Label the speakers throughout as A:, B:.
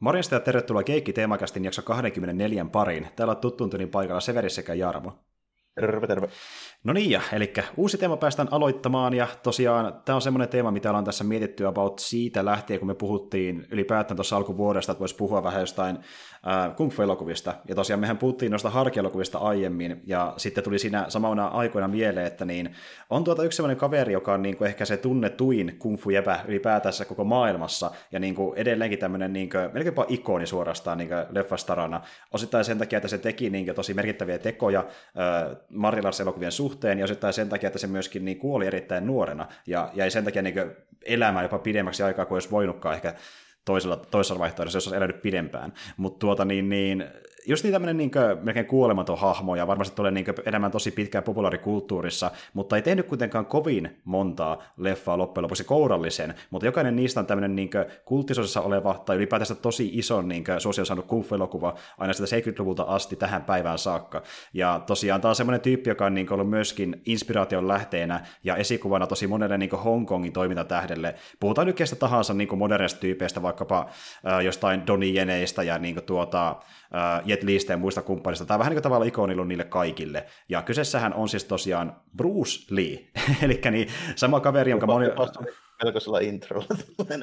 A: Morjesta ja tervetuloa Keikki Teemakastin jakso 24 pariin. Täällä on tuttuun paikalla Severi sekä Jarmo.
B: Terve, terve.
A: No niin, eli uusi teema päästään aloittamaan, ja tosiaan tämä on semmoinen teema, mitä ollaan tässä mietitty about siitä lähtien, kun me puhuttiin ylipäätään tuossa alkuvuodesta, että voisi puhua vähän jostain äh, kung fu-elokuvista, ja tosiaan mehän puhuttiin noista harkielokuvista aiemmin, ja sitten tuli siinä samana aikoina mieleen, että niin, on tuota yksi semmoinen kaveri, joka on niin kuin ehkä se tunnetuin kung fu-jäpä ylipäätänsä koko maailmassa, ja niin kuin edelleenkin tämmöinen niin kuin, melkeinpä ikoni suorastaan niin leffastarana, osittain sen takia, että se teki niin kuin, tosi merkittäviä tekoja äh, Marjolars-elokuvien suhteen, suhteen, ja osittain sen takia, että se myöskin niin kuoli erittäin nuorena, ja jäi sen takia niin elämään jopa pidemmäksi aikaa kuin olisi voinutkaan ehkä toisella, toisella vaihtoehdossa, jos olisi elänyt pidempään. Mutta tuota, niin, niin, just niin tämmöinen niin melkein kuolematon hahmo, ja varmasti tulee niin enemmän tosi pitkään populaarikulttuurissa, mutta ei tehnyt kuitenkaan kovin montaa leffaa loppujen lopuksi kourallisen, mutta jokainen niistä on tämmöinen niin kulttisosassa oleva, tai ylipäätänsä tosi ison niin suosio saanut kung elokuva aina sitä 70-luvulta asti tähän päivään saakka. Ja tosiaan tämä on semmoinen tyyppi, joka on niin ollut myöskin inspiraation lähteenä ja esikuvana tosi monelle niin Hongkongin toimintatähdelle. Puhutaan nyt kestä tahansa niin modernista tyypeistä, vaikkapa äh, jostain Donnie Jeneistä ja niin tuota, uh, Jet Leestä ja muista kumppanista. Tämä on vähän niin kuin tavallaan ikonilun niille kaikille. Ja kyseessähän on siis tosiaan Bruce Lee, eli niin, sama kaveri, jonka moni...
B: Melkoisella introlla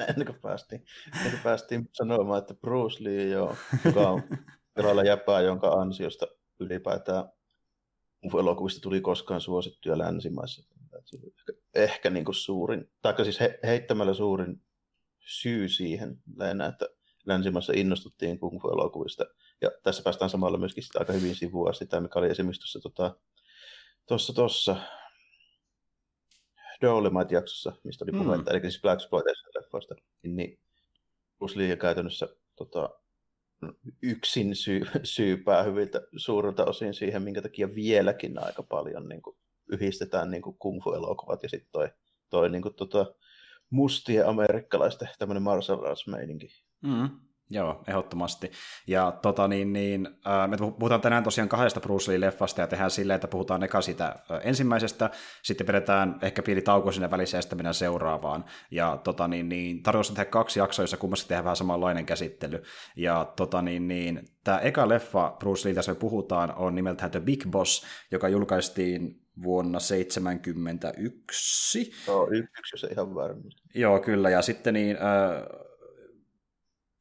B: ennen kuin päästiin, ennen kuin päästiin sanomaan, että Bruce Lee, joo, joka on kerralla jäpää, jonka ansiosta ylipäätään elokuvista tuli koskaan suosittuja länsimaissa. Ehkä, ehkä niin kuin suurin, tai siis he, heittämällä suurin syy siihen, että länsimaissa innostuttiin kung fu-elokuvista. Ja tässä päästään samalla myöskin sitä aika hyvin sivua sitä, mikä oli esimerkiksi tuossa tota, tuossa, tuossa Dolomite-jaksossa, mistä oli puhetta, mm. eli siis Black Exploitation-leffoista, niin, niin Bruce Lee käytännössä tota, yksin syy, syypää hyviltä suurilta osin siihen, minkä takia vieläkin aika paljon niin kuin, yhdistetään niin kuin kung fu-elokuvat ja sitten toi, toi niin kuin, tota, mustien amerikkalaisten tämmöinen martial arts-meininki.
A: Mm, joo, ehdottomasti. Ja tota, niin, niin, äh, me puhutaan tänään tosiaan kahdesta Bruce Lee-leffasta ja tehdään silleen, että puhutaan eka siitä äh, ensimmäisestä, sitten pidetään ehkä pieni tauko sinne välissä ja sitten mennään seuraavaan. Ja tota, niin, niin, tarkoitus on tehdä kaksi jaksoa, joissa kummassa tehdään vähän samanlainen käsittely. Ja tota, niin, niin, tämä eka leffa Bruce Lee, tässä me puhutaan, on nimeltään The Big Boss, joka julkaistiin vuonna 1971.
B: Joo, yksi, jos ei ihan varmasti.
A: Joo, kyllä. Ja sitten niin, äh,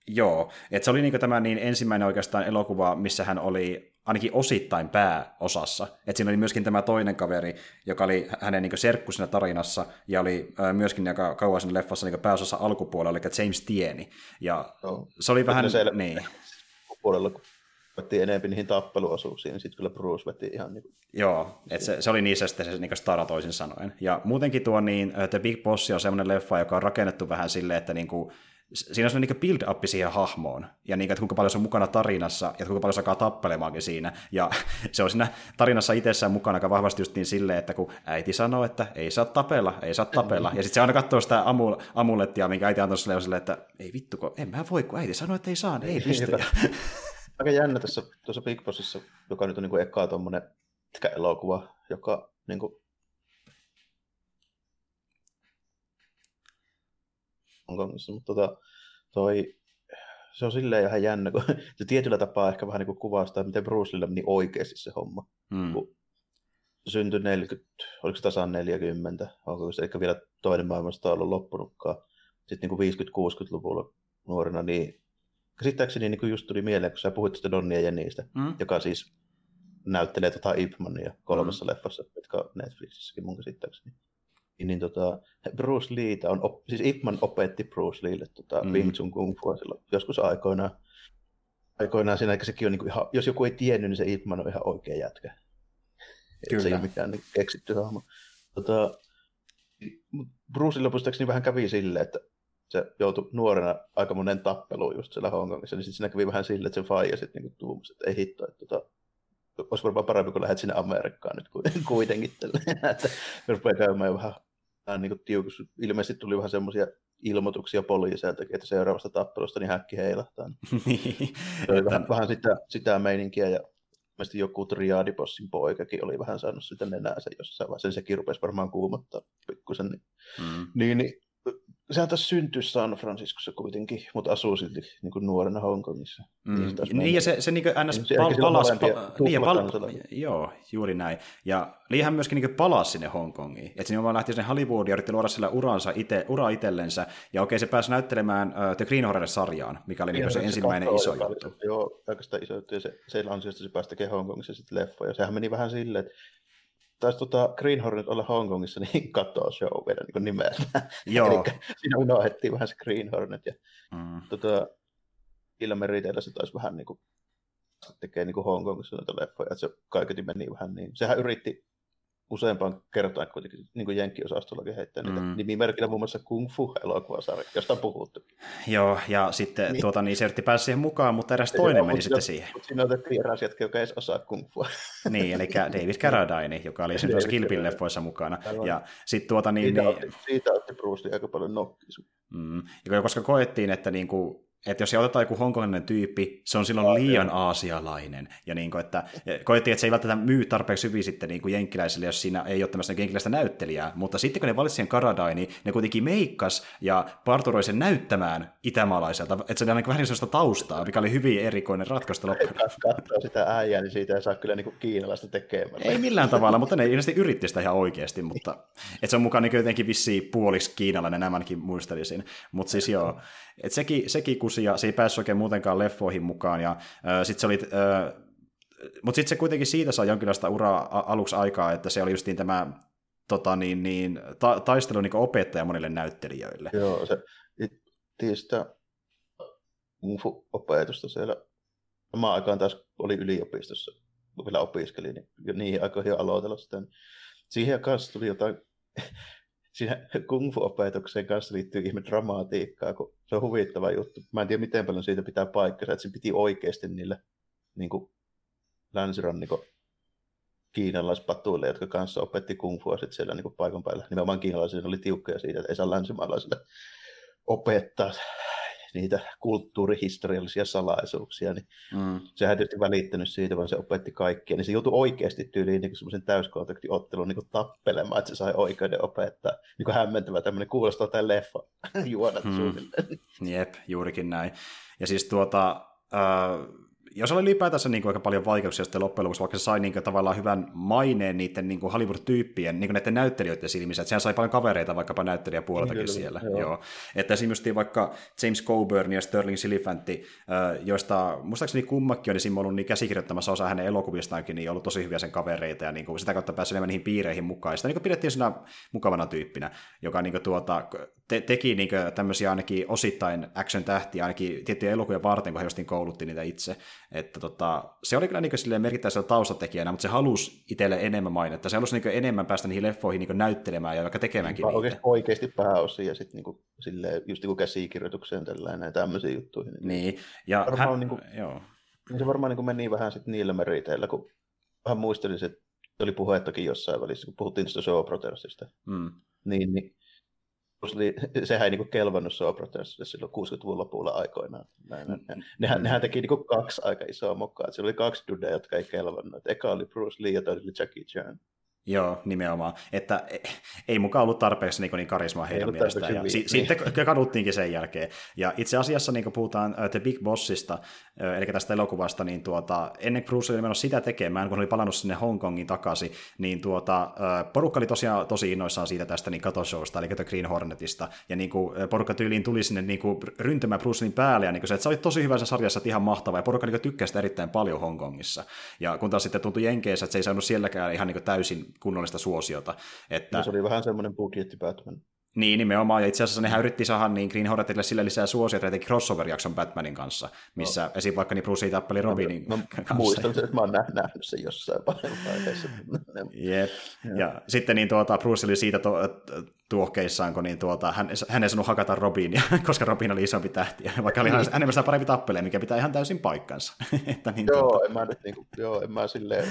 A: Joo, että se oli niinku tämä niin ensimmäinen oikeastaan elokuva, missä hän oli ainakin osittain pääosassa. Että siinä oli myöskin tämä toinen kaveri, joka oli hänen niin serkku siinä tarinassa, ja oli myöskin aika kauan siinä leffassa niin pääosassa alkupuolella, eli James Tieni. Ja no, se oli vähän... Se niin.
B: Puolella, kun vettiin enemmän niihin tappeluosuuksiin, niin sitten kyllä Bruce veti ihan niin kuin...
A: Joo, että se, se, oli niissä sitten se niin stara toisin sanoen. Ja muutenkin tuo niin, The Big Boss on semmoinen leffa, joka on rakennettu vähän silleen, että niin kuin, siinä on niin build-up siihen hahmoon, ja niin, että kuinka paljon se on mukana tarinassa, ja kuinka paljon se alkaa tappelemaankin siinä. Ja se on siinä tarinassa itsessään mukana aika vahvasti just niin silleen, että kun äiti sanoo, että ei saa tapella, ei saa tapella, ja sitten se aina katsoo sitä amul- amulettia, minkä äiti antoi silleen, että ei vittu, kun en mä voi, kun äiti sanoo, että ei saa, ei pysty.
B: Aika jännä tässä tuossa Big Bossissa, joka nyt on niin kuin ekaa tuommoinen elokuva, joka niin kuin Hongkongissa, mutta tota, toi, se on silleen ihan jännä, kun se tietyllä tapaa ehkä vähän niin kuin kuvaa sitä, miten Bruce Lee meni oikeasti se homma. Mm. Kun syntyi 40, oliko se tasan 40, onko se ehkä vielä toinen maailmasta ollut loppunutkaan. Sitten niin 50-60-luvulla nuorena, niin käsittääkseni niin kuin just tuli mieleen, kun sä puhuit sitä Donnia Jenistä, mm. joka siis näyttelee tota Ipmania kolmessa mm. leffassa, jotka on Netflixissäkin mun käsittääkseni niin tota, Bruce Lee, on, op, siis Ipman opetti Bruce Leelle tota, mm. Wing Chun Kung Fu silloin joskus aikoinaan. Aikoinaan siinä, sekin on niin kuin ihan, jos joku ei tiennyt, niin se Ipman on ihan oikea jätkä. Kyllä. se ei ole mikään niin keksitty hahmo. Tota, Bruce lopustakseni vähän kävi silleen, että se joutui nuorena aika monen tappeluun just siellä Hongkongissa, niin sitten siinä kävi vähän silleen, että se faija sitten niin tuumasi, että ei hitto, että tota, olisi varmaan parempi, kun lähdet sinne Amerikkaan nyt kuitenkin. että rupeaa käymään vähän vähän niin tiukus. Ilmeisesti tuli vähän semmoisia ilmoituksia poliiseilta, että seuraavasta tappelusta niin häkki heilahtaa. niin. vähän, vähän sitä, sitä meininkiä ja mielestäni joku triadibossin poikakin oli vähän saanut sitä nenäänsä jossain vaiheessa. Sekin rupesi varmaan kuumottaa pikkusen. Niin, mm. niin, niin sehän taas syntyi San Franciscossa kuitenkin, mutta asuu silti niin kuin nuorena Hongkongissa.
A: Mm. Niin, niin ja se, se niin ns. Pal- palasi, pa- niin, ja pal- joo, juuri näin. Ja liihän myöskin niin palasi sinne Hongkongiin. Että sinne vaan lähti sinne Hollywoodiin ja yritti luoda sillä uransa ite, ura itsellensä. Ja okei, se pääsi näyttelemään uh, The Green Horror-sarjaan, mikä oli niin se, se ensimmäinen iso juttu.
B: Joo, oikeastaan iso juttu. Ja se, se ansiosta se pääsi tekemään Hongkongissa sitten leffoja. Sehän meni vähän silleen, että taisi tota Green Hornet olla Hongkongissa, niin katoa show vielä niin nimeltä. Joo. Eli siinä unohdettiin vähän se Green Hornet. Ja, mm. tota, Ilmeriteillä se taisi vähän niin kuin, tekee niin kuin Hongkongissa noita leffoja, että se kaiketi meni vähän niin. Sehän yritti useampaan kertaan kuitenkin niin kuin Jenkki-osastollakin heittää niitä mm. nimimerkillä muun muassa Kung Fu-elokuvasarja, josta on puhuttu.
A: Joo, ja sitten niin. tuota, niin se yritti päästä siihen mukaan, mutta eräs toinen meni sitten siihen.
B: Siinä otettiin eräs jätkä, joka ei osaa Kung Fua.
A: niin, eli David Carradine, joka oli sen tuossa Kilpin leffoissa mukana. Ja sit tuota, niin,
B: siitä,
A: niin...
B: otti, siitä otti Bruce Lee aika paljon nokkia.
A: Mm. Ja koska koettiin, että niin kuin, että jos otetaan joku hongkongilainen tyyppi, se on silloin liian aasialainen. Ja niin kuin, että koettiin, että se ei välttämättä myy tarpeeksi hyvin sitten niin kuin jenkkiläisille, jos siinä ei ole tämmöistä jenkkiläistä näyttelijää. Mutta sitten kun ne valitsi sen Karadaini, ne kuitenkin meikkas ja parturoi sen näyttämään itämaalaiselta. Että se oli ainakin vähän sellaista taustaa, mikä oli hyvin erikoinen ratkaisu loppujen.
B: Katsoo sitä äijää, niin siitä ei saa kyllä niin kuin kiinalaista tekemään.
A: Ei millään tavalla, mutta ne ilmeisesti yritti sitä ihan oikeasti. Mutta, että se on mukaan niin jotenkin vissiin puoliksi kiinalainen, nämänkin muistelisin. Mutta siis joo, et sekin, sekin kusi ja se ei päässyt oikein muutenkaan leffoihin mukaan. Ja sitten se oli... Mutta sitten se kuitenkin siitä saa jonkinlaista uraa aluksi aikaa, että se oli justiin tämä tota, niin, niin, ta- taistelu niin opettaja monille näyttelijöille.
B: Joo, se itse sitä opetusta siellä. Mä aikaan taas oli yliopistossa, kun vielä opiskelin, niin jo niihin aikoihin aloitella sitä. Siihen kanssa tuli jotain siinä kung fu-opetukseen kanssa liittyy ihme dramatiikkaa, kun se on huvittava juttu. Mä en tiedä, miten paljon siitä pitää paikkansa, että se piti oikeasti niille niin kuin länsirannikon kiinalaispatuille, jotka kanssa opetti kung fua sit siellä niin paikan päällä. Nimenomaan kiinalaisille oli tiukkoja siitä, että ei saa länsimaalaisille opettaa niitä kulttuurihistoriallisia salaisuuksia, niin mm. sehän tietysti välittänyt siitä, vaan se opetti kaikkia, niin se joutui oikeasti tyyliin niin semmoisen täyskontaktiottelun niin tappelemaan, että se sai oikeuden opettaa. Niin kuin hämmentävä tämmöinen, kuulostaa tämän leffa juonat mm. suunnilleen.
A: Jep, juurikin näin. Ja siis tuota, äh, jos oli ylipäätänsä niin kuin aika paljon vaikeuksia sitten loppujen lopuksi, vaikka se sai niin kuin, tavallaan hyvän maineen niiden niin kuin Hollywood-tyyppien, niin kuin näiden näyttelijöiden silmissä, että sehän sai paljon kavereita vaikkapa näyttelijäpuoleltakin Kyllä, siellä. Joo. Joo. Että esimerkiksi vaikka James Coburn ja Sterling Silifanti, joista muistaakseni kummakin on niin ollut niin käsikirjoittamassa osa hänen elokuvistaankin, niin ollut tosi hyviä sen kavereita ja niin kuin sitä kautta pääsi enemmän niihin piireihin mukaan. Ja sitä niin kuin pidettiin siinä mukavana tyyppinä, joka niin kuin, tuota, te- teki niin tämmöisiä ainakin osittain action-tähtiä, ainakin tiettyjä elokuvia varten, kun he justiin koulutti niitä itse. Että tota, se oli kyllä niin merkittävä taustatekijänä, mutta se halusi itselle enemmän mainetta. Se halusi niin enemmän päästä niihin leffoihin niin näyttelemään ja vaikka tekemäänkin
B: niitä. Oikeasti, oikeasti pääosin ja sitten niin silleen, just niin käsikirjoitukseen tällainen ja tämmöisiin juttuihin.
A: Niin, ja varmaan, hän,
B: niin kuin, joo. Se varmaan niin meni vähän sitten niillä meriteillä, kun vähän muistelin, että oli puhettakin jossain välissä, kun puhuttiin sitä Show Brothersista. Mm. Niin, niin Lee, sehän ei niin kelvannut Sopratersille silloin 60-luvun lopulla aikoinaan. Näin. Mm. Nehän, nehän teki niin kaksi aika isoa mukaan. Siellä oli kaksi dudeja, jotka ei kelvannut. Eka oli Bruce Lee ja toinen oli Jackie Chan.
A: Joo, nimenomaan. Että ei mukaan ollut tarpeeksi niin, niin karismaa heidän mielestään. Ja si- sitten kaduttiinkin sen jälkeen. Ja itse asiassa, niin kun puhutaan uh, The Big Bossista, eli tästä elokuvasta, niin tuota, ennen kuin Bruce oli mennyt sitä tekemään, kun oli palannut sinne Hongkongin takaisin, niin tuota, porukka oli tosiaan tosi innoissaan siitä tästä niin katoshowsta, eli The Green Hornetista. Ja niin kuin, porukka tyyliin tuli sinne niin kuin, ryntymään Brucein päälle, ja niin kuin se, että se oli tosi hyvä sarjassa, ihan mahtava, ja porukka niin tykkäsi sitä erittäin paljon Hongkongissa. Ja kun taas sitten tuntui Jenkeissä, että se ei saanut sielläkään ihan niin täysin kunnollista suosiota. Että...
B: No, se oli vähän semmoinen budjetti Batman.
A: Niin, nimenomaan. Ja itse asiassa nehän yritti saada niin Green Hornetille sille lisää suosiota, että crossover-jakson Batmanin kanssa, missä no. esim. vaikka niin Bruce tappeli Robinin
B: mä, kanssa. Muistan, että mä oon nähnyt sen jossain vaiheessa.
A: Jep. Ja. ja sitten niin tuota, Bruce oli siitä to, tuohkeissaan, kun niin tuota, hän, hän ei sanonut hakata Robinia, koska Robin oli isompi tähti, vaikka oli enemmän sitä parempi tappelee, mikä pitää ihan täysin paikkansa.
B: että niin, joo, tuota... en mä nyt, niin kuin, joo, en mä silleen,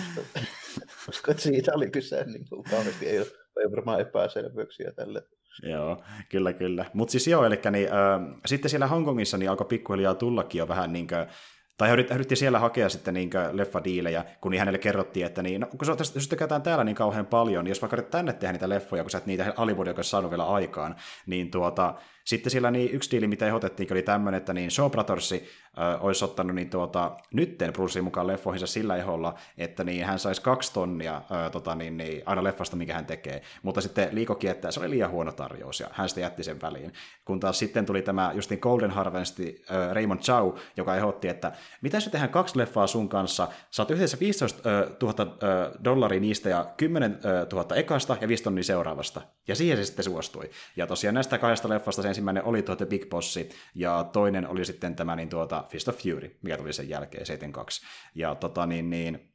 B: koska siitä oli kyse, niin kuin, kauheasti ei ole, ei varmaan epäselvyyksiä tälle.
A: Joo, kyllä, kyllä. Mutta siis joo, eli niin, äh, sitten siellä Hongkongissa niin alkoi pikkuhiljaa tullakin jo vähän niin kuin, tai hän yritti siellä hakea sitten niin leffadiilejä, kun niin hänelle kerrottiin, että niin, no, kun sä tykätään täällä niin kauhean paljon, niin jos vaikka tänne tehdä niitä leffoja, kun sä et niitä Hollywoodin saanut vielä aikaan, niin tuota, Sitten siellä niin yksi diili, mitä ehdotettiin, oli tämmöinen, että niin Brothers äh, olisi ottanut niin tuota, nytten Brucein mukaan leffoihinsa sillä eholla, että niin hän saisi kaksi tonnia äh, tota, niin, niin, aina leffasta, mikä hän tekee. Mutta sitten liikokin, että se oli liian huono tarjous, ja hän sitten jätti sen väliin. Kun taas sitten tuli tämä justin Golden Harvesti äh, Raymond Chow, joka ehdotti, että mitä jos tehdään kaksi leffaa sun kanssa, saat yhteensä 15 000 dollaria niistä ja 10 000 ekasta ja 5 tonnia seuraavasta. Ja siihen se sitten suostui. Ja tosiaan näistä kahdesta leffasta se ensimmäinen oli tuo The Big Bossi, ja toinen oli sitten tämä niin tuota Fist of Fury, mikä tuli sen jälkeen, 72. Ja tota niin, niin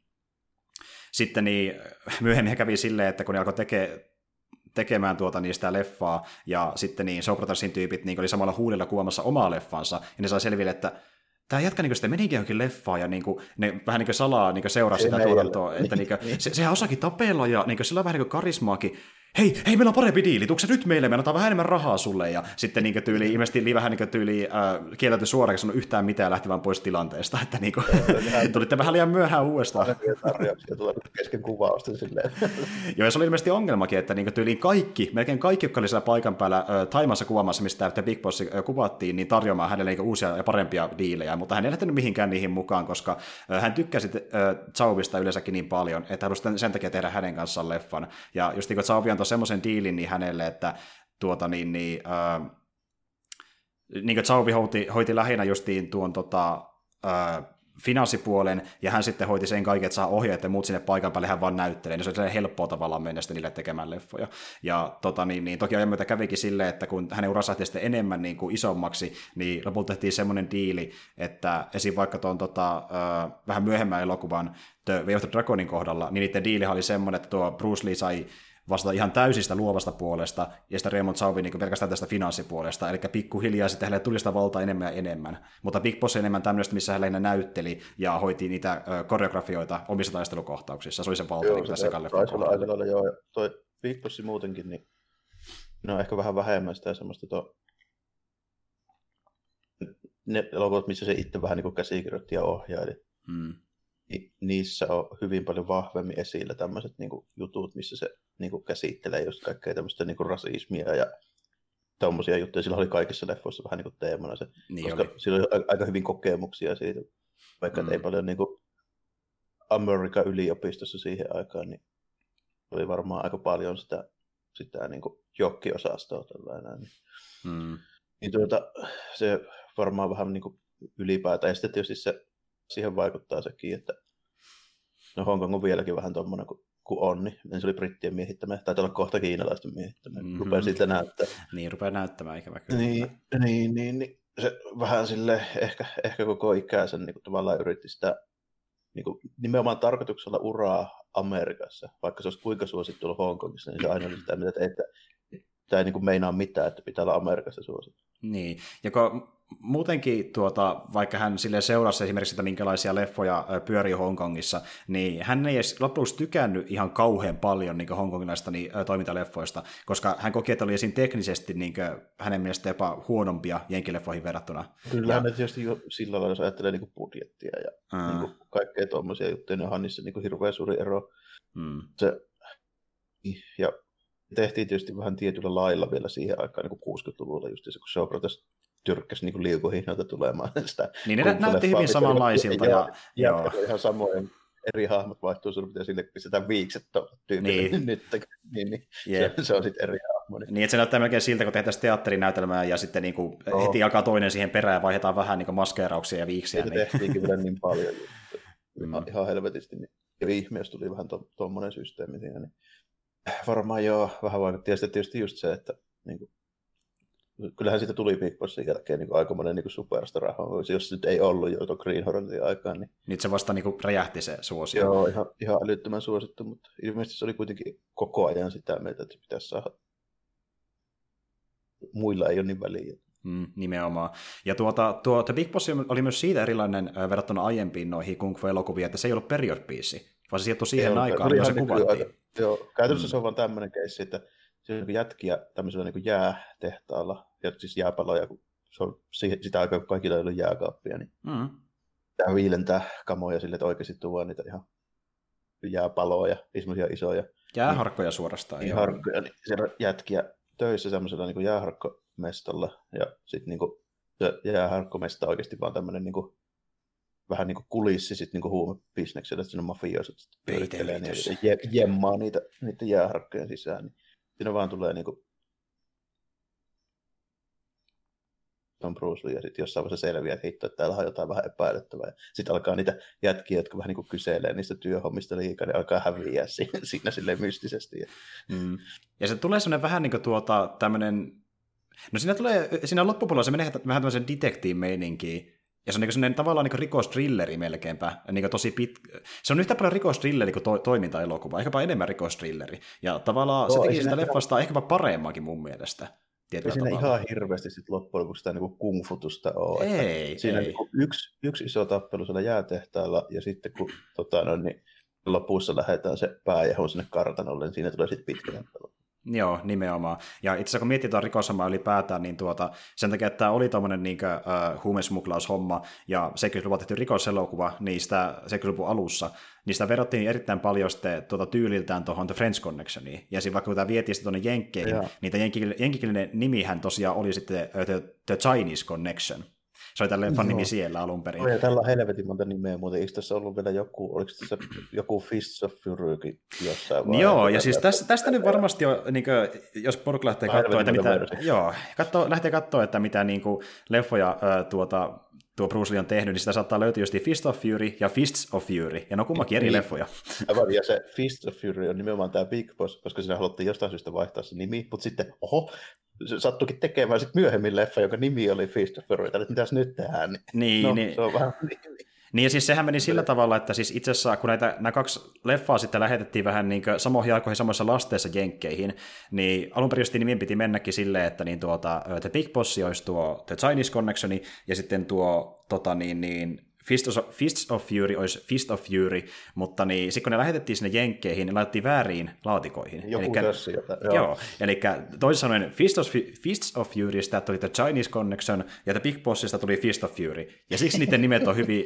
A: sitten niin, myöhemmin kävi silleen, että kun ne alkoi tekemään tekemään tuota niistä leffaa, ja sitten niin Sopratersin tyypit niin oli samalla huulilla kuomassa omaa leffansa, ja ne sai selville, että tämä jätkä niin sitten menikin johonkin leffaan ja niin kuin, ne vähän niin kuin salaa niin kuin seuraa sitä tuotantoa, että niin. kuin, se, sehän osaakin tapella ja niin kuin, sillä on vähän niin kuin karismaakin, hei, hei, meillä on parempi diili, tuukse nyt meille, me annetaan vähän enemmän rahaa sulle, ja sitten niin tyyli, ilmeisesti vähän niin tyyli äh, kieltäytyi suoraan, sanoi yhtään mitään lähti vaan pois tilanteesta, että niin kuin, tulitte vähän liian myöhään uudestaan.
B: Tarjouksia tulee kesken kuvausta silleen.
A: Joo, ja se oli ilmeisesti ongelmakin, että niin tyyliin kaikki, melkein kaikki, jotka oli siellä paikan päällä äh, Taimassa kuvaamassa, mistä The Big Boss äh, kuvattiin, niin tarjoamaan hänelle niin uusia ja parempia diilejä, mutta hän ei lähtenyt mihinkään niihin mukaan, koska äh, hän tykkäsi äh, Zauvista yleensäkin niin paljon, että halusi sen takia tehdä hänen kanssaan leffan. Ja just niin kuin antoi semmoisen diilin niin hänelle, että tuota niin, niin, äh, niin kuin Zauvi hoiti, hoiti lähinnä justiin tuon tota, äh, finanssipuolen, ja hän sitten hoiti sen kaiken, että saa ohjeet ja muut sinne paikan päälle, hän vaan näyttelee, niin se oli helppoa tavallaan mennä sitten niille tekemään leffoja. Ja tota, niin, niin, toki ajan kävikin silleen, että kun hänen uransa sitten enemmän niin kuin isommaksi, niin lopulta tehtiin semmoinen diili, että esim. vaikka tuon tota, äh, vähän myöhemmän elokuvan The Way of the Dragonin kohdalla, niin niiden diili oli semmoinen, että tuo Bruce Lee sai vastata ihan täysistä luovasta puolesta, ja sitten Raymond Sauvi niin pelkästään tästä finanssipuolesta, eli pikkuhiljaa sitten hänelle tuli sitä valtaa enemmän ja enemmän. Mutta Big Boss enemmän tämmöistä, missä hän lähinnä näytteli ja hoiti niitä koreografioita omissa taistelukohtauksissa. Se oli se valta joo, niin tässä
B: lailla, joo. Toi Big Boss muutenkin, niin ne on ehkä vähän vähemmän sitä semmoista to... ne elokuvat, missä se itse vähän niin kuin käsikirjoitti ja ohjaili. Hmm niin niissä on hyvin paljon vahvemmin esillä tämmöiset niin jutut, missä se niin kuin, käsittelee just kaikkea tämmöistä niin kuin, rasismia ja tuommoisia juttuja. Sillä oli kaikissa leffoissa vähän niin kuin teemana se, niin koska oli. sillä oli aika hyvin kokemuksia siitä, vaikka mm. ei paljon niin kuin, Amerikan yliopistossa siihen aikaan, niin oli varmaan aika paljon sitä, sitä niin kuin, jokkiosastoa tällainen. Niin, mm. niin tuota, se varmaan vähän niin kuin, ylipäätään. Ja sitten tietysti se siihen vaikuttaa sekin, että no Hongkong on vieläkin vähän tuommoinen kuin, kuin on, niin se oli brittien miehittämä, taitaa olla kohta kiinalaisten miehittämä, mm-hmm. rupeaa siltä näyttää.
A: Niin, rupeaa näyttämään ikävä kyllä.
B: Niin, niin, niin, niin, se vähän sille ehkä, ehkä koko ikänsä niin kuin tavallaan yritti sitä niin kuin, nimenomaan tarkoituksella uraa Amerikassa, vaikka se olisi kuinka suosittu olla Hongkongissa, niin se aina oli sitä, että, että tämä ei niin kuin meinaa mitään, että pitää olla Amerikassa suosittu.
A: Niin, ja kun muutenkin, tuota, vaikka hän sille seurasi esimerkiksi, että minkälaisia leffoja pyörii Hongkongissa, niin hän ei edes lopuksi tykännyt ihan kauhean paljon niin hongkongilaista niin, toimintaleffoista, koska hän koki, että oli esiin teknisesti niin kuin, hänen mielestä jopa huonompia jenkileffoihin verrattuna.
B: Kyllä, ja... tietysti jo sillä lailla, jos ajattelee niin budjettia ja mm. niin kuin, kaikkea tuommoisia juttuja, niin onhan niissä niin kuin, hirveän suuri ero. Mm. Se, ja tehtiin tietysti vähän tietyllä lailla vielä siihen aikaan, niin kuin 60-luvulla just se, kun Socrates tyrkkäsi niin liukuhihnalta tulemaan sitä.
A: Niin ne näytti hyvin samanlaisilta. Ja,
B: ja, ja, ihan samoin eri hahmot vaihtuu, sun pitää sille pistetään viikset tyypille niin. nyt, niin, niin yep. se, se, on sitten eri hahmo.
A: Niin. niin, että se näyttää melkein siltä, kun tehdään teatterinäytelmää ja sitten niin kuin oh. heti alkaa toinen siihen perään ja vaihdetaan vähän niin maskeerauksia ja viiksiä.
B: Se niin. tehtiinkin vielä niin paljon. mm. Ihan helvetisti. Niin. Ja ihme, jos tuli vähän tuommoinen to, systeemi siinä. Niin varmaan joo, vähän vaikutti. Ja sitten tietysti just se, että niin kuin, kyllähän siitä tuli Big Bossin jälkeen niin aikamoinen niin superstar jos se nyt ei ollut jo tuon Green Hornetin aikaan. Niin...
A: Nyt se vasta niin kuin räjähti se suosio.
B: Joo, ihan, ihan älyttömän suosittu, mutta ilmeisesti se oli kuitenkin koko ajan sitä mieltä, että se pitäisi saada. Muilla ei ole niin väliä.
A: Mm, nimenomaan. Ja tuota, tuo The Big Boss oli myös siitä erilainen äh, verrattuna aiempiin noihin kung fu-elokuviin, että se ei ollut period piece, vaan se sijoittui siihen ei aikaan, kun se kuvattiin. Aika,
B: joo, käytännössä mm. se on vaan tämmöinen keissi, että se on niin jätkiä tämmöisellä niin jäätehtaalla, ja siis jääpaloja, kun se on sitä aikaa, kun kaikilla ei ollut jääkaappia, niin mm. tämä viilentää kamoja sille, että oikeasti tuo niitä ihan jääpaloja, semmoisia isoja.
A: Jääharkkoja niin, suorastaan.
B: Niin, harkkoja, niin siellä on jätkiä töissä semmoisella niin jääharkko mestalla. Ja sitten niinku, se jääharkkomesta oikeasti vaan tämmöinen niinku, vähän niin kuin kulissi sitten niin huumebisnekselle, että siinä mafioiset pyörittelee niin, ja jemmaa niitä, niitä jääharkkojen sisään. Niin siinä vaan tulee niin kuin on Bruce Lee, ja sitten jossain vaiheessa selviää, että hitto, että täällä on jotain vähän epäilyttävää. Sitten alkaa niitä jätkiä, jotka vähän niin kuin kyselee niistä työhommista liikaa, niin alkaa häviää siinä, siinä silleen mystisesti.
A: Mm. Ja se tulee semmoinen vähän niin kuin tuota, tämmöinen, no siinä tulee, siinä loppupuolella se menee vähän tämmöisen detektiivimeininkiin, ja se on niin sellainen tavallaan niin rikostrilleri melkeinpä. Niin tosi pit... Se on yhtä paljon rikostrilleri kuin to- toimintaelokuva, ehkäpä enemmän rikostrilleri. Ja tavallaan no, se teki sitä leffasta ehkäpä paremmakin mun mielestä.
B: Ei siinä tavalla. ihan hirveästi sit loppujen lopuksi sitä niin kungfutusta ole.
A: Ei,
B: siinä
A: ei.
B: Niin yksi, yksi iso tappelu siellä jäätehtaalla, ja sitten kun tota, no, niin lopussa lähdetään se pääjahu sinne kartanolle, niin siinä tulee sitten pitkä tappelu.
A: Joo, nimenomaan. Ja itse asiassa kun miettii tuota rikosamaa ylipäätään, niin tuota, sen takia, että tämä oli tuommoinen niin uh, huumesmuklaushomma ja 70-luvulla tehty rikoselokuva niistä 70-luvun alussa, niin sitä verrattiin erittäin paljon sitten tuota tyyliltään tuohon The French Connectioniin. Ja sitten vaikka kun tämä vietiin sitten tuonne Jenkkeihin, niin tämä jenkkikielinen nimihän tosiaan oli sitten The, The Chinese Connection. Se oli tämän leffan nimi siellä alun perin.
B: Ja tällä on helvetin monta nimeä, mutta eikö tässä ollut vielä joku, oliko tässä joku Fists of Furykin jossain vai?
A: Joo, ja siis tästä, tästä nyt varmasti jo, niin kuin, jos porukka lähtee katsoa, että mitä, joo, katso, lähtee katsoa, että mitä niin kuin, leffoja äh, tuota, tuo Bruce Lee on tehnyt, niin sitä saattaa löytyä just Fist of Fury ja Fists of Fury, ja ne on kummakin eri niin. leffoja.
B: Aivan, ja se Fist of Fury on nimenomaan tämä Big Boss, koska siinä haluttiin jostain syystä vaihtaa se nimi, mutta sitten, oho, se sattuikin tekemään sitten myöhemmin leffa, jonka nimi oli Fist of Fury, että mitäs nyt tehdään? Niin,
A: niin, no, niin. Se on vähän niin. Ja siis sehän meni sillä tavalla, että siis itse asiassa kun näitä, nämä kaksi leffaa sitten lähetettiin vähän niin samoihin aikoihin samoissa lasteissa jenkkeihin, niin alun perin nimen piti mennäkin silleen, että niin tuota, The Big Boss olisi tuo The Chinese Connectioni ja sitten tuo tota niin, niin Fist of, Fists of Fury olisi Fist of Fury, mutta niin, sitten kun ne lähetettiin sinne jenkkeihin, ne laitettiin väärin laatikoihin.
B: Joku
A: Elikkä,
B: tössi,
A: jota, joo. joo. eli toisin sanoen Fist of, Fists of Furystä tuli The Chinese Connection, ja The Big Bossista tuli Fist of Fury. Ja siksi niiden nimet on hyvin...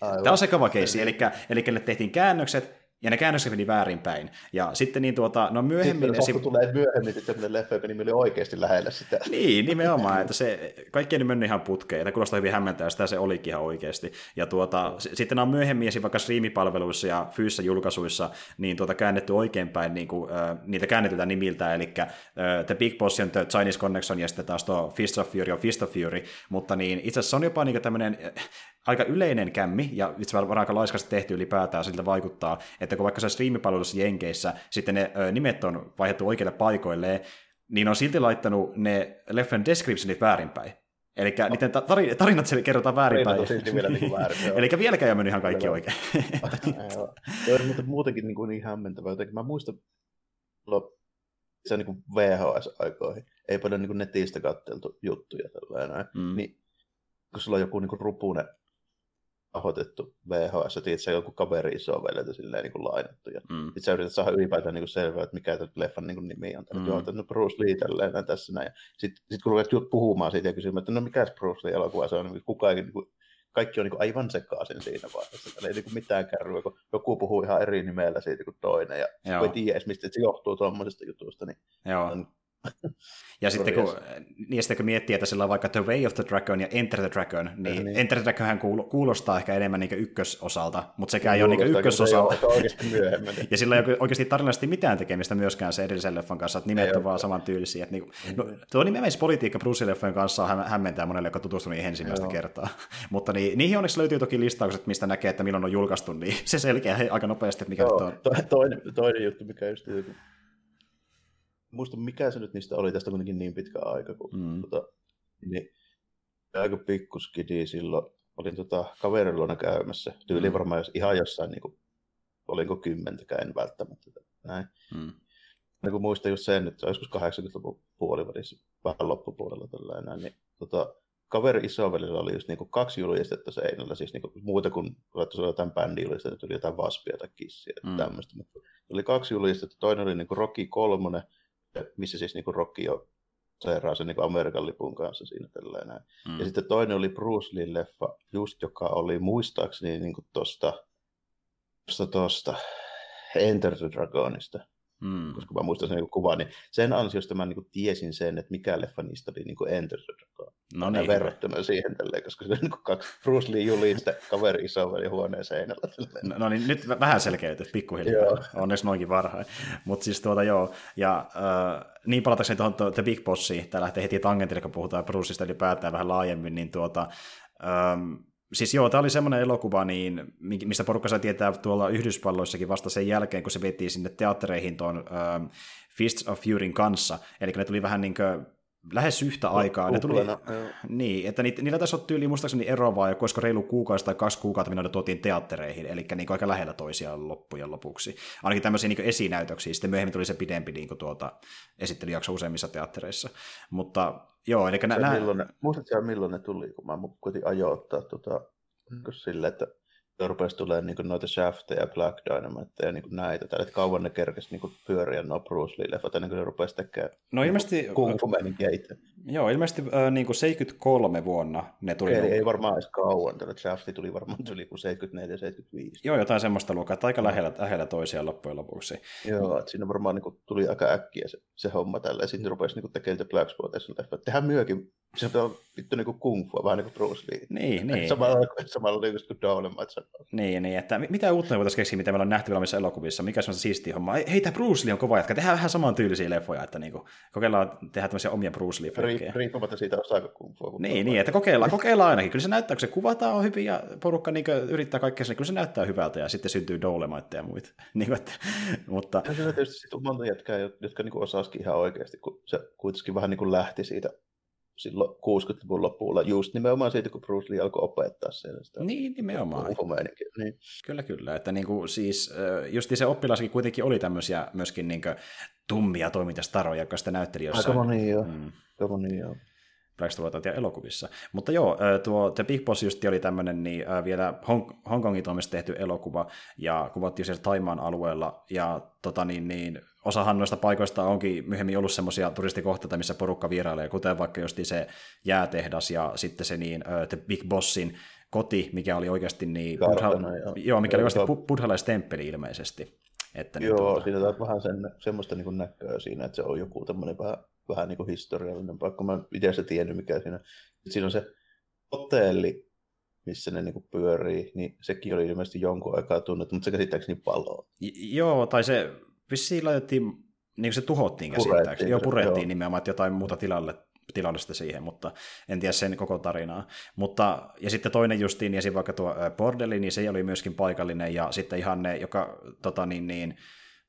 A: Aivan. Tämä on sekava keissi, eli, eli ne tehtiin käännökset, ja ne käännökset meni väärinpäin. Ja sitten niin tuota, no myöhemmin... Sitten
B: esim... tulee myöhemmin sellainen leffa, joka nimi oli oikeasti lähellä sitä.
A: Niin, nimenomaan, että se, kaikki ei mennyt ihan putkeen, ja kuulostaa hyvin hämmentää, sitä se olikin ihan oikeasti. Ja tuota, sitten on myöhemmin esim. vaikka striimipalveluissa ja fyysisissä julkaisuissa niin tuota käännetty oikeinpäin niin kuin, äh, niitä käännetyltä nimiltä, eli äh, The Big Boss on The Chinese Connection, ja sitten taas tuo Fist of Fury on Fist of Fury, mutta niin itse asiassa se on jopa niin tämmöinen aika yleinen kämmi, ja itse asiassa aika laiskasti tehty ylipäätään, siltä vaikuttaa, että kun vaikka se striimipalvelussa Jenkeissä sitten ne ö, nimet on vaihdettu oikeille paikoilleen, niin on silti laittanut ne leffan descriptionit väärinpäin. Eli no. niiden tarinat, tarinat kerrotaan väärinpäin.
B: vielä niin väärin,
A: Eli vieläkään ei ole mennyt ihan kaikki Kyllä. oikein.
B: Joo, mutta muutenkin niin, kuin niin hämmentävää. Jotenkin mä muistan, se on niin VHS-aikoihin, ei paljon niin netistä katteltu juttuja tällainen, mm. niin kun sulla on joku niin kuin rupunen rahoitettu VHS, että se joku kaveri iso veljeltä silleen niin kuin lainattu. Ja mm. sitten sä yrität saada ylipäätään niin kuin selvää, että mikä tämä leffan niin kuin nimi on. Mm. Joo, no Bruce Lee tälleen tässä näin. Sitten sit kun ruvet puhumaan siitä ja kysymään, että no mikä Bruce Lee elokuva se on, niin kukaan niin kuin, kaikki on niin kuin aivan sekaisin siinä vaiheessa. Täällä ei niin kuin mitään kärryä, kun joku puhuu ihan eri nimellä siitä kuin toinen. Ja Joo. ei tiedä edes, mistä se johtuu tuommoisesta jutusta. Niin
A: Joo. On ja sitten kun, niin sitten kun miettii, että sillä on vaikka The Way of the Dragon ja Enter the Dragon, niin, niin. Enter the Dragon kuulostaa ehkä enemmän niin ykkösosalta, mutta sekään ei ole niin ykkösosa. ja sillä ei ole oikeasti tarinallisesti mitään tekemistä myöskään se edellisen leffan kanssa, että nimet on vaan saman tyylisiä. Niin, no, tuo politiikka Bruce-leffojen kanssa hä- hämmentää monelle, joka tutustuu niihin ensimmäistä Joo. kertaa. mutta niin, niihin onneksi löytyy toki listaukset, mistä näkee, että milloin on julkaistu, niin se selkeä aika nopeasti, että mikä Joo,
B: on. Toinen, toinen juttu, mikä just muista mikä se nyt niistä oli, tästä kuitenkin niin pitkä aika, kun mm. tota, niin, aika pikkuskidi silloin olin tota, kaverilla käymässä, tyyli mm. varmaan jos ihan jossain, niin kuin, olinko kymmentäkään, en välttämättä näin. Mm. Niin kun muistan just sen, että joskus 80-luvun puolivälissä, vähän loppupuolella tällainen, niin tota, kaveri isovelillä oli just niinku kaksi julistetta seinällä, siis niinku muuta kuin että se oli jotain bändijulistetta, tuli jotain vaspia tai kissiä mm. tämmöistä. Mutta oli kaksi julistetta, toinen oli niinku Rocky kolmonen, missä siis niin Rocky jo seeraa sen niin Amerikan lipun kanssa siinä tällainen. Mm. Ja sitten toinen oli Bruce Lee-leffa, just joka oli muistaakseni niin tuosta tosta, tosta Enter the Dragonista. Mm. koska mä muistan sen niin kuvan, niin sen ansiosta mä niin tiesin sen, että mikä leffa niistä oli niin Enter the Dragon. No niin. Verrattuna siihen tälleen, koska se on niin kaksi Bruce Lee julista kaveri isoveli huoneen seinällä.
A: No, no, niin nyt vähän selkeytys, pikkuhiljaa. Onneksi noinkin varhain. Mutta siis tuota joo, ja äh, niin palatakseni tuohon to, The Big Bossiin, tämä lähtee heti tangentille, kun puhutaan Bruceista ylipäätään vähän laajemmin, niin tuota, ähm, siis joo, tämä oli semmoinen elokuva, niin, mistä porukka sai tietää tuolla Yhdysvalloissakin vasta sen jälkeen, kun se veti sinne teattereihin tuon ähm, Fists of Furyn kanssa. Eli ne tuli vähän niin kuin lähes yhtä aikaa. Ne tuli, niin, että niitä, niillä tässä on tyyli muistaakseni eroavaa, ja koska reilu kuukausi tai kaksi kuukautta minä tuotiin teattereihin, eli niin aika lähellä toisiaan loppujen lopuksi. Ainakin tämmöisiä niin esinäytöksiä, sitten myöhemmin tuli se pidempi niin tuota, esittelyjakso useimmissa teattereissa. Mutta joo, eli
B: nä- milloin ne, muistatko milloin ne tuli, kun mä koitin ajoittaa tuota, mm. sille, että rupesi tulemaan niin noita Shafteja ja Black Dynamite ja niin näitä, tai että kauan ne kerkesi niin pyöriä nuo Bruce Lee-leffat ennen kuin ne rupesi tekemään
A: no, ilmeisesti,
B: kung fu
A: Joo, ilmeisesti äh, niin kuin 73 vuonna ne tuli.
B: Eli ei varmaan edes kauan, tällä Shafti tuli varmaan tuli kuin 74-75.
A: Joo, jotain semmoista luokkaa, että aika lähellä, lähellä toisiaan loppujen lopuksi.
B: Joo, että siinä varmaan niin kuin, tuli aika äkkiä se, se homma tällä, ja sitten rupesi niin tekemään Black Spotation leffat. Tehdään myökin, se on vittu niin kuin kung fu, vähän niin kuin Bruce Lee.
A: Niin, niin.
B: Samalla, samalla niin kuin Dolomite.
A: Niin, niin, että mitä uutta voitaisiin keksiä, mitä meillä on nähty vielä elokuvissa, mikä on se siisti homma. Hei, tämä Bruce Lee on kova jatka, tehdään vähän saman tyylisiä leffoja, että niin kuin, kokeillaan tehdä tämmöisiä omia Bruce lee
B: Riippumatta siitä, osaako fu.
A: Niin, niin, että kokeillaan, kokeillaan ainakin. Kyllä se näyttää, kun se kuvataan on hyvin ja porukka niin yrittää kaikkea niin kyllä se näyttää hyvältä ja sitten syntyy Dolemaita ja muita. niin kuin, että, mutta...
B: Ja se tietysti sit on monta jätkää, jotka niin osasikin ihan oikeasti, kun se kuitenkin vähän niin kuin lähti siitä silloin 60-luvun lopulla, just nimenomaan siitä, kun Bruce Lee alkoi opettaa siellä sitä.
A: Niin, nimenomaan.
B: Niin.
A: Kyllä, kyllä. Että niin kuin, siis, just se oppilaskin kuitenkin oli tämmöisiä myöskin niin kuin, tummia toimintastaroja, jotka sitä näytteli jossain.
B: Aika moni, joo. Mm. Aika moni, joo.
A: Black ja elokuvissa. Mutta joo, tuo The Big Boss just oli tämmöinen niin, vielä Hong, Hongkongin toimesta tehty elokuva, ja kuvattiin siellä Taimaan alueella, ja tota, niin, niin, osahan noista paikoista onkin myöhemmin ollut semmoisia turistikohteita, missä porukka vierailee, kuten vaikka just se jäätehdas ja sitten se niin, The Big Bossin koti, mikä oli oikeasti niin,
B: Kartana, budha,
A: joo, mikä oli oikeasti buddhalaistemppeli ilmeisesti.
B: Että niin joo, niin, tuota... siinä on vähän sen, semmoista niin näköä siinä, että se on joku tämmöinen vähän vähän niin kuin historiallinen paikka. Mä itse se tiennyt, mikä siinä. Siinä on se hotelli, missä ne niin kuin pyörii, niin sekin oli ilmeisesti jonkun aikaa tunnettu, mutta se käsittääkseni paloa.
A: J- joo, tai se vissiin laitettiin, niin kuin se tuhottiin käsittääkseni. Joo, purettiin joo. nimenomaan, että jotain muuta tilalle tilalle sitä siihen, mutta en tiedä sen koko tarinaa. Mutta, ja sitten toinen justiin, ja vaikka tuo bordelli, niin se oli myöskin paikallinen, ja sitten ihan ne, joka tota, niin, niin,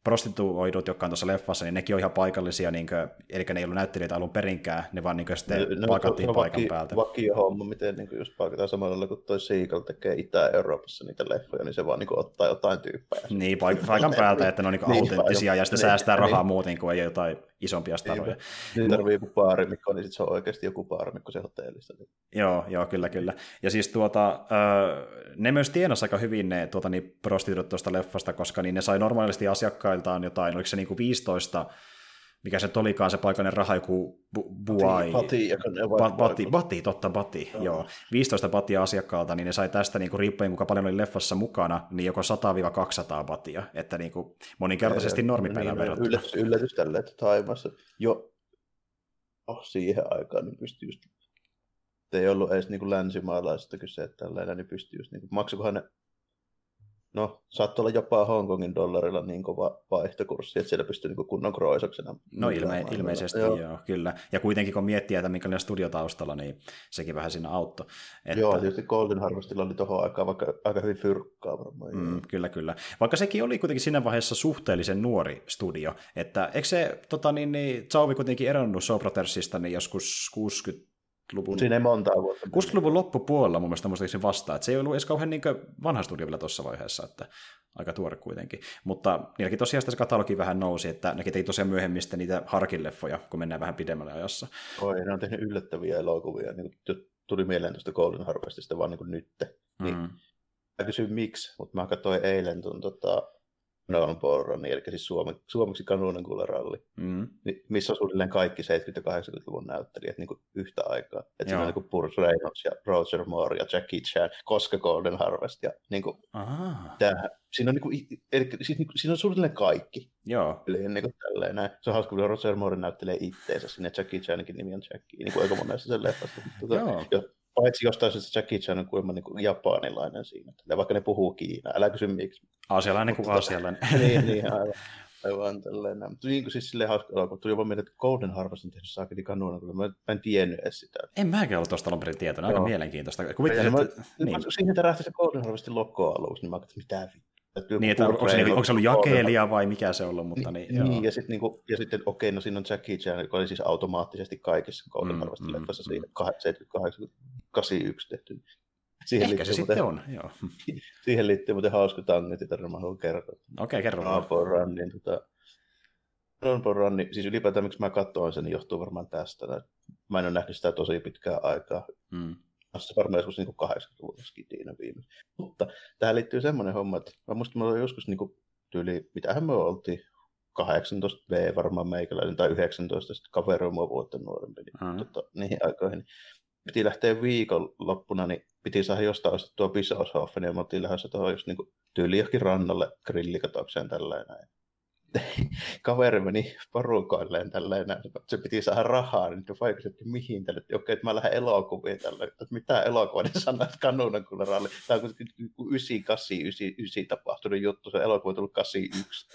A: prostituoidut, jotka on tuossa leffassa, niin nekin on ihan paikallisia, niin kuin, eli ne ei ollut näyttelijöitä alun perinkään, ne vaan niin kuin sitten no, paikattiin no, paikan vaki, päältä.
B: Vakio homma, miten niin kuin just paikataan samalla lailla kuin toi Seagull tekee Itä-Euroopassa niitä leffoja, niin se vaan niin kuin, ottaa jotain tyyppejä.
A: Niin, paik- paikan päältä, että ne on niin niin, autenttisia ja sitten niin, säästää niin. rahaa muuten kuin ei jotain isompia staroja.
B: Niin, niin tarvii joku baarimikko, niin sitten se on oikeasti joku baarimikko se hotellissa.
A: Joo, joo, kyllä, kyllä. Ja siis tuota, ne myös tienasi aika hyvin ne tuota, niin prostituut tuosta leffasta, koska niin ne sai normaalisti asiakkailtaan jotain, oliko se niin kuin 15 mikä se olikaan se paikallinen raha, joku buai.
B: Bati,
A: bati, bati, bati, totta, bati, joo. joo. 15 batia asiakkaalta, niin ne sai tästä niin kuin, riippuen kuinka paljon oli leffassa mukana, niin joko 100-200 batia, että niin kuin, moninkertaisesti normipäivän niin, verrattuna.
B: Yllätys, yllätys tälle, että Taimassa jo oh, siihen aikaan niin pystyi just ei ollut edes niin länsimaalaisesta kyse, että tällainen, niin pystyi just, niin kuin, maksukohan ne No, saattoi olla jopa Hongkongin dollarilla niin kova vaihtokurssi, että siellä pystyy niin kunnon kroisoksena.
A: No ilme, ilmeisesti joo. joo. kyllä. Ja kuitenkin kun miettii, että minkälainen studio taustalla, niin sekin vähän siinä auttoi.
B: Että... Joo, tietysti Golden Harvestilla oli tuohon aikaan vaikka aika hyvin fyrkkaa varmaan.
A: Mm, kyllä, kyllä. Vaikka sekin oli kuitenkin siinä vaiheessa suhteellisen nuori studio, että eikö se tota, niin, niin, Zauvi kuitenkin eronnut Sopratersista niin joskus 60
B: luvun... Siinä ei montaa vuotta.
A: 60-luvun loppupuolella mun mielestä muistaakseni vastaan, että se ei ollut edes kauhean niin vanha studio vielä tuossa vaiheessa, että aika tuore kuitenkin. Mutta niilläkin tosiaan sitä se katalogi vähän nousi, että nekin teki tosiaan myöhemmin sitten niitä harkileffoja, kun mennään vähän pidemmälle ajassa.
B: Oi, ne on tehnyt yllättäviä elokuvia, niin tuli mieleen tuosta Golden Harvestista vaan niin kuin nyt. Niin, mm. Mä kysyin miksi, mutta mä katsoin eilen tuon tota, Nolan Borroni, niin eli siis suomi, suomeksi kanonenkuularalli, mm. missä on suunnilleen kaikki 70- ja 80-luvun näyttelijät niin kuin yhtä aikaa. Että siinä on niin kuin Burt Reynolds ja Roger Moore ja Jackie Chan, koska Golden Harvest. Ja, niin kuin, tämä, siinä, on, niin kuin, eli, siis, niin kuin, siinä on suunnilleen kaikki.
A: Joo.
B: Eli niin kuin tälleen, näin. Se on hauska, kun Roger Moore näyttelee itteensä sinne. Jackie Chaninkin nimi on Jackie, niin kuin aika monessa sen leffassa. Tuota, Joo. Paitsi jostain syystä Jackie Chan on kuulemma niin kuin japanilainen siinä. Vaikka ne puhuu Kiinaa. Älä kysy miksi.
A: Aasialainen kuin aasialainen.
B: niin, niin, aivan. Aivan. Mutta niin kuin siis silleen hauska elokuva. Tuli vaan mieleen, että Golden Harvest on tehnyt saakeli kanuuna, kun mä, mä en tiennyt edes sitä.
A: En mäkään ollut tuosta alun perin tietoinen. Aika mielenkiintoista. Kuvittelin,
B: että... Niin. Siihen tärähti se Golden Harvestin lokko aluksi, niin mä ajattelin, että mitä
A: niin, että onko, se, onko se ollut jakelija vai mikä se on ollut, mutta niin,
B: niin, niin ja, sit, niin kuin, ja sitten okei, okay, no siinä on Jackie Chan, joka oli siis automaattisesti kaikissa Golden mm, Harvestin mm, leffassa mm. siinä 78, 81 tehty.
A: Siihen Ehkä se sitten on, joo.
B: Siihen liittyy muuten hauska tangetti, mä haluan kertoa.
A: Okei, okay, kerro.
B: Aapon Runnin, tota, Aapon Runni, siis ylipäätään miksi mä katsoin sen, niin johtuu varmaan tästä. Mä en ole nähnyt sitä tosi pitkää aikaa. Mm se varmaan joskus niin 80-luvulla skidinä viimeksi. Mutta tähän liittyy semmoinen homma, että mä muistan, että joskus niin kuin, tyyli, mitähän me oltiin, 18 V varmaan meikäläinen tai 19, sitten kaveri on vuotta nuorempi niin, mm. tota, niihin aikoihin. Niin piti lähteä viikonloppuna, niin piti saada jostain ostettua Bisaushoffenia, ja me oltiin lähdössä tuohon just niin kuin, tyyli johonkin rannalle grillikatokseen tällainen kaveri meni porukoilleen tälleen, että se piti saada rahaa, niin se vaikutti, että mihin tälle, että okei, että mä lähden elokuviin tälle, että mitä elokuvaa, niin sanoo, että kanunan kun ralli. Tämä on 98, 99 tapahtunut juttu, se elokuva on tullut 81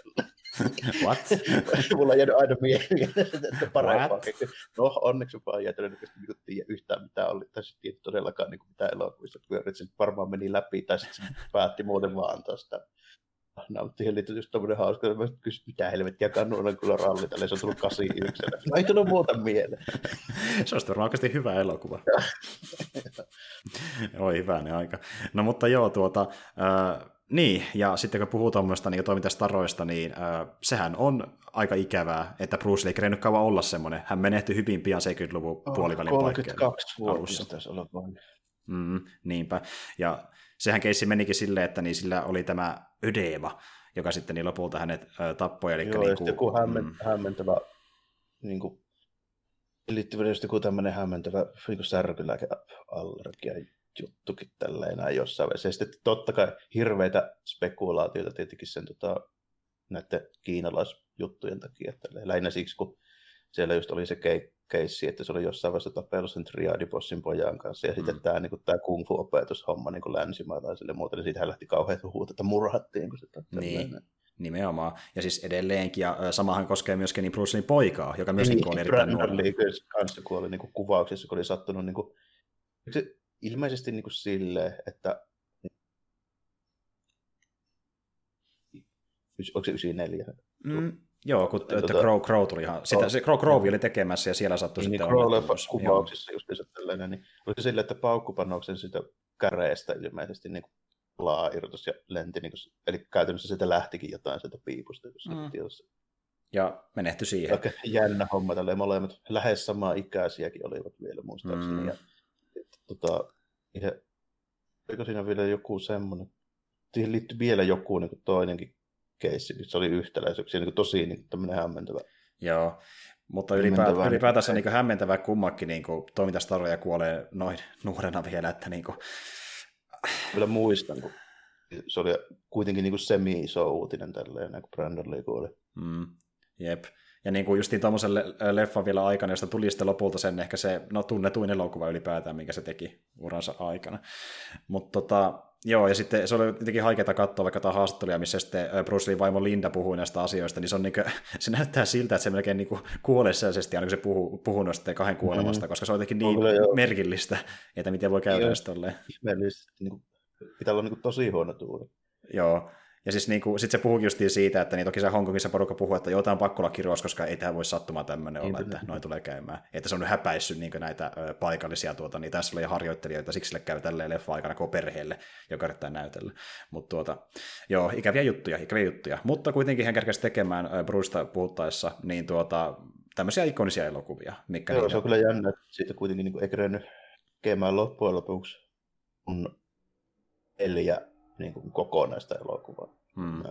A: What?
B: Mulla on jäänyt aina mieleen, että parempaa. No onneksi vaan ei todennäköisesti niin tiedä yhtään mitä oli, tai sitten tiedä todellakaan niin mitä elokuvista, että se varmaan meni läpi, tai sitten se päätti muuten vaan antaa sitä nautti liittyy just tommonen hauska, että mä kysyin, mitä helvettiä kannunan kyllä ralli, tälle se on tullut 81. No ei tullut muuta mieleen.
A: se olisi varmaan oikeasti hyvä elokuva. Oi ne aika. No mutta joo, tuota, äh, niin, ja sitten kun puhuu tuommoista niin toimintastaroista, niin äh, sehän on aika ikävää, että Bruce Lee ei kerennyt kauan olla semmoinen. Hän menehtyi hyvin pian 70-luvun oh, puolivälin
B: 32 vuotta taisi olla vain.
A: Mm, niinpä. Ja sehän keissi menikin silleen, että niin sillä oli tämä ödeema, joka sitten niin lopulta hänet ö, tappoi. Eli
B: Joo,
A: niin
B: kuin, joku hämmen, mm. hämmentävä, niin kuin, liittyvä just joku tämmöinen hämmentävä niin särkylääkeallergia juttukin tälleen näin jossain vaiheessa. Ja sitten totta kai hirveitä spekulaatioita tietenkin sen tota, näiden kiinalaisjuttujen takia. Tälleen. Lähinnä siksi, kun siellä just oli se keik- keissi, että se oli jossain vaiheessa tapellut sen triadibossin pojan kanssa, ja sitten mm. tämä, niin kuin, tämä kung fu-opetushomma niin länsimaalaisille muuta, niin siitä lähti kauhean huuta, että murhattiin. Kun sitä,
A: niin. Nimenomaan. Ja siis edelleenkin, ja samahan koskee myöskin niin Bruce Lee poikaa, joka myöskin niin, on erittäin nuori.
B: Niin, kanssa kuoli niin kuin kuvauksissa, kun oli sattunut niin kuin, se, ilmeisesti niin kuin silleen, että onko se 94?
A: Mm, Joo, kun että tota, Crow, Crow tuli ihan, sitä, se Crow, Crow oli tekemässä ja siellä sattui
B: niin,
A: sitten
B: niin Crow kuvauksissa just se tällainen, niin oli se silleen, että paukkupanoksen sitä käreestä ilmeisesti niin laa irtos ja lenti, niin kuin, eli käytännössä sitä lähtikin jotain sieltä piipusta. Mm.
A: Ja menehtyi siihen.
B: Aika jännä homma, tälleen molemmat lähes samaa ikäisiäkin olivat vielä muistaakseni. Mm. Ja, että, tota, ihan, oliko siinä vielä joku semmoinen, siihen liittyy vielä joku niin kuin toinenkin keissi, se oli yhtäläisyyksiä, niin tosi niin tämmöinen hämmentävä.
A: Joo, mutta ylipäätään, ylipäätänsä niin hämmentävä kummakin niin toimintastaroja kuolee noin nuorena vielä, että niin kuin...
B: Kyllä muistan, kun se oli kuitenkin niin semi-iso uutinen tälleen, kun Brandon Lee kuoli.
A: Mm, jep. Ja niin kuin justiin tuommoisen leffan vielä aikana, josta tuli sitten lopulta sen ehkä se no, tunnetuin elokuva ylipäätään, minkä se teki uransa aikana. Mutta tota, Joo, ja sitten se oli jotenkin haikeaa katsoa vaikka tämä haastatteluja, missä sitten Bruce Lee vaimo Linda puhui näistä asioista, niin se, on niin kuin, se näyttää siltä, että se melkein niin kuolee sellaisesti, aina kun se puhuu, puhuu noista kahden kuolemasta, mm-hmm. koska se on jotenkin niin on merkillistä, että miten voi käydä tolleen.
B: Ihmeellisesti, niin pitää olla niin tosi huono tuuri.
A: Joo, ja siis niin kuin, sit se puhukin justiin siitä, että niin toki se Hongkongissa porukka puhuu, että joo, tämä on pakko olla kirous, koska ei tämä voi sattumaan tämmöinen olla, että noin tulee käymään. Että se on häpäissyt niin näitä ö, paikallisia, tuota, niin tässä oli harjoittelijoita, siksi sille käy tälleen leffa aikana koko perheelle, joka yrittää näytellä. Mutta tuota, joo, ikäviä juttuja, ikäviä juttuja. Mutta kuitenkin hän kerkesi tekemään Brusta puhuttaessa niin tuota, tämmöisiä ikonisia elokuvia. Mikä
B: joo, niitä... se on kyllä jännä, että siitä kuitenkin niin ei kerennyt tekemään loppujen lopuksi kun neljä niin kuin kokonaista elokuvaa. Hmm.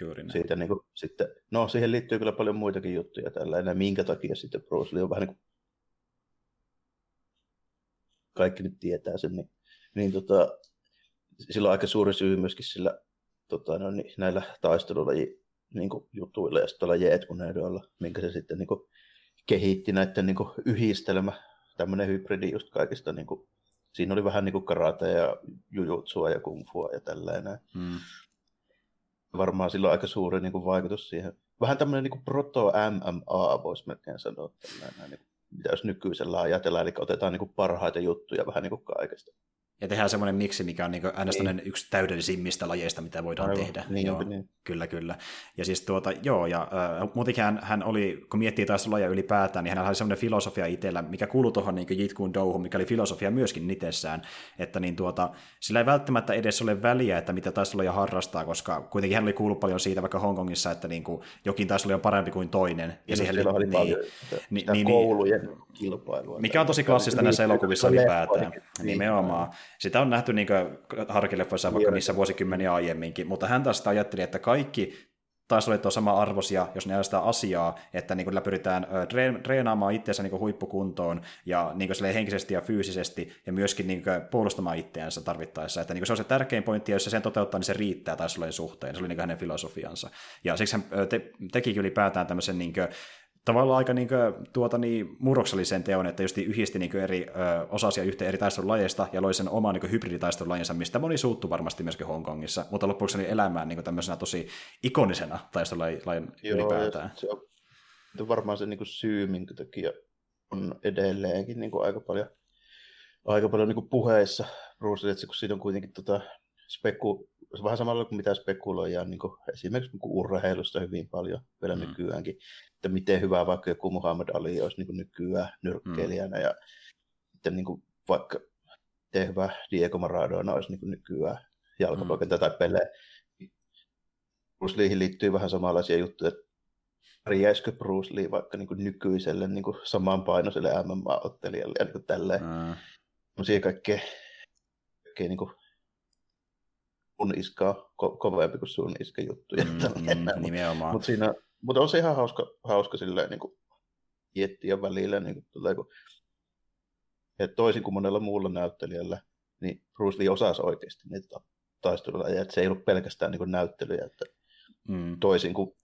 A: Juuri näin.
B: Siitä, niin kuin, sitten, no siihen liittyy kyllä paljon muitakin juttuja tällä enää, minkä takia sitten Bruce Lee on vähän niin kuin, kaikki nyt tietää sen, niin, niin tota, sillä on aika suuri syy myöskin sillä tota, no, niin, näillä taistelulaji niin kuin, jutuilla ja sitten jeetkuneedoilla, minkä se sitten niin kuin, kehitti näiden niin kuin, yhdistelmä, tämmöinen hybridi just kaikista niin kuin, siinä oli vähän niin kuin karate ja jujutsua ja kungfua ja tällainen. Hmm. Varmaan sillä on aika suuri niin kuin, vaikutus siihen. Vähän tämmöinen niin proto-MMA voisi melkein sanoa. Tällainen, niin mitä jos nykyisellä ajatellaan, eli otetaan niin kuin, parhaita juttuja vähän niin kuin kaikesta
A: ja tehdään semmoinen miksi, mikä on niin niin. yksi täydellisimmistä lajeista, mitä voidaan Aivan, tehdä.
B: Niin, joo, niin.
A: Kyllä, kyllä. Ja siis tuota, joo, ja äh, muutenkin hän, hän oli, kun miettii taas lajeja ylipäätään, niin hänellä oli semmoinen filosofia itsellä, mikä kuului tuohon niin Jit Kune Douhun, mikä oli filosofia myöskin itsessään, että niin tuota, sillä ei välttämättä edes ole väliä, että mitä taisteluja harrastaa, koska kuitenkin hän oli kuullut paljon siitä vaikka Hongkongissa, että niin kuin, jokin taistelu on parempi kuin toinen. Ja,
B: ja siihen oli niin, paljon niin, niin, koulujen kilpailua.
A: Mikä on tosi klassista näissä elokuvissa ylipäätään. Nimenomaan. Sitä on nähty niin harkileffoissa vaikka niissä vuosikymmeniä aiemminkin, mutta hän taas ajatteli, että kaikki taistelut on sama arvosia, jos ne sitä asiaa, että niin kuin pyritään treenaamaan itseänsä niin huippukuntoon ja niin kuin henkisesti ja fyysisesti ja myöskin niin kuin puolustamaan itseänsä tarvittaessa. Että niin kuin se on se tärkein pointti, ja jos se sen toteuttaa, niin se riittää taistelujen suhteen. Se oli niin hänen filosofiansa. Ja siksi hän te- teki ylipäätään tämmöisen niin kuin tavallaan aika niin kuin, tuota, niin, murroksellisen teon, että just yhdisti niin eri ö, osasia yhteen eri taistelulajeista ja loi sen oman niin hybriditaistelulajinsa, mistä moni suuttu varmasti myöskin Hongkongissa, mutta loppuksi oli elämään niin tämmöisenä tosi ikonisena taistelulajin ylipäätään.
B: Se on varmaan se niin kuin syy, minkä takia on edelleenkin niin kuin aika paljon, aika paljon niin kuin puheissa Bruce Lee, kun siitä on kuitenkin tota, speku, vähän samalla kuin mitä spekuloidaan niin kuin esimerkiksi niin kuin urheilusta hyvin paljon vielä mm. nykyäänkin, että miten hyvä vaikka joku Muhammad Ali olisi niin kuin nykyään nyrkkeilijänä mm. ja sitten niin kuin vaikka miten hyvä Diego Maradona olisi niin kuin nykyään jalkapallokentä mm. tai pelejä. Bruce Leehin liittyy vähän samanlaisia juttuja, että pärjäisikö Bruce Lee vaikka niin kuin nykyiselle niin kuin samanpainoiselle MMA-ottelijalle ja niin kuin tälleen. Mm. Siihen kaikkea, kaikkea niin kuin sun iskaa ko- kovempi kuin sun iska juttuja. Mm,
A: mm, nimenomaan.
B: Mutta siinä, mutta on se ihan hauska, hauska silleen, niin kuin, miettiä välillä, niin kuin, tulee, kun, että toisin kuin monella muulla näyttelijällä, niin Bruce Lee osasi oikeasti niitä taisteluja, että se ei ollut pelkästään niin näyttelyjä, että mm. toisin kuin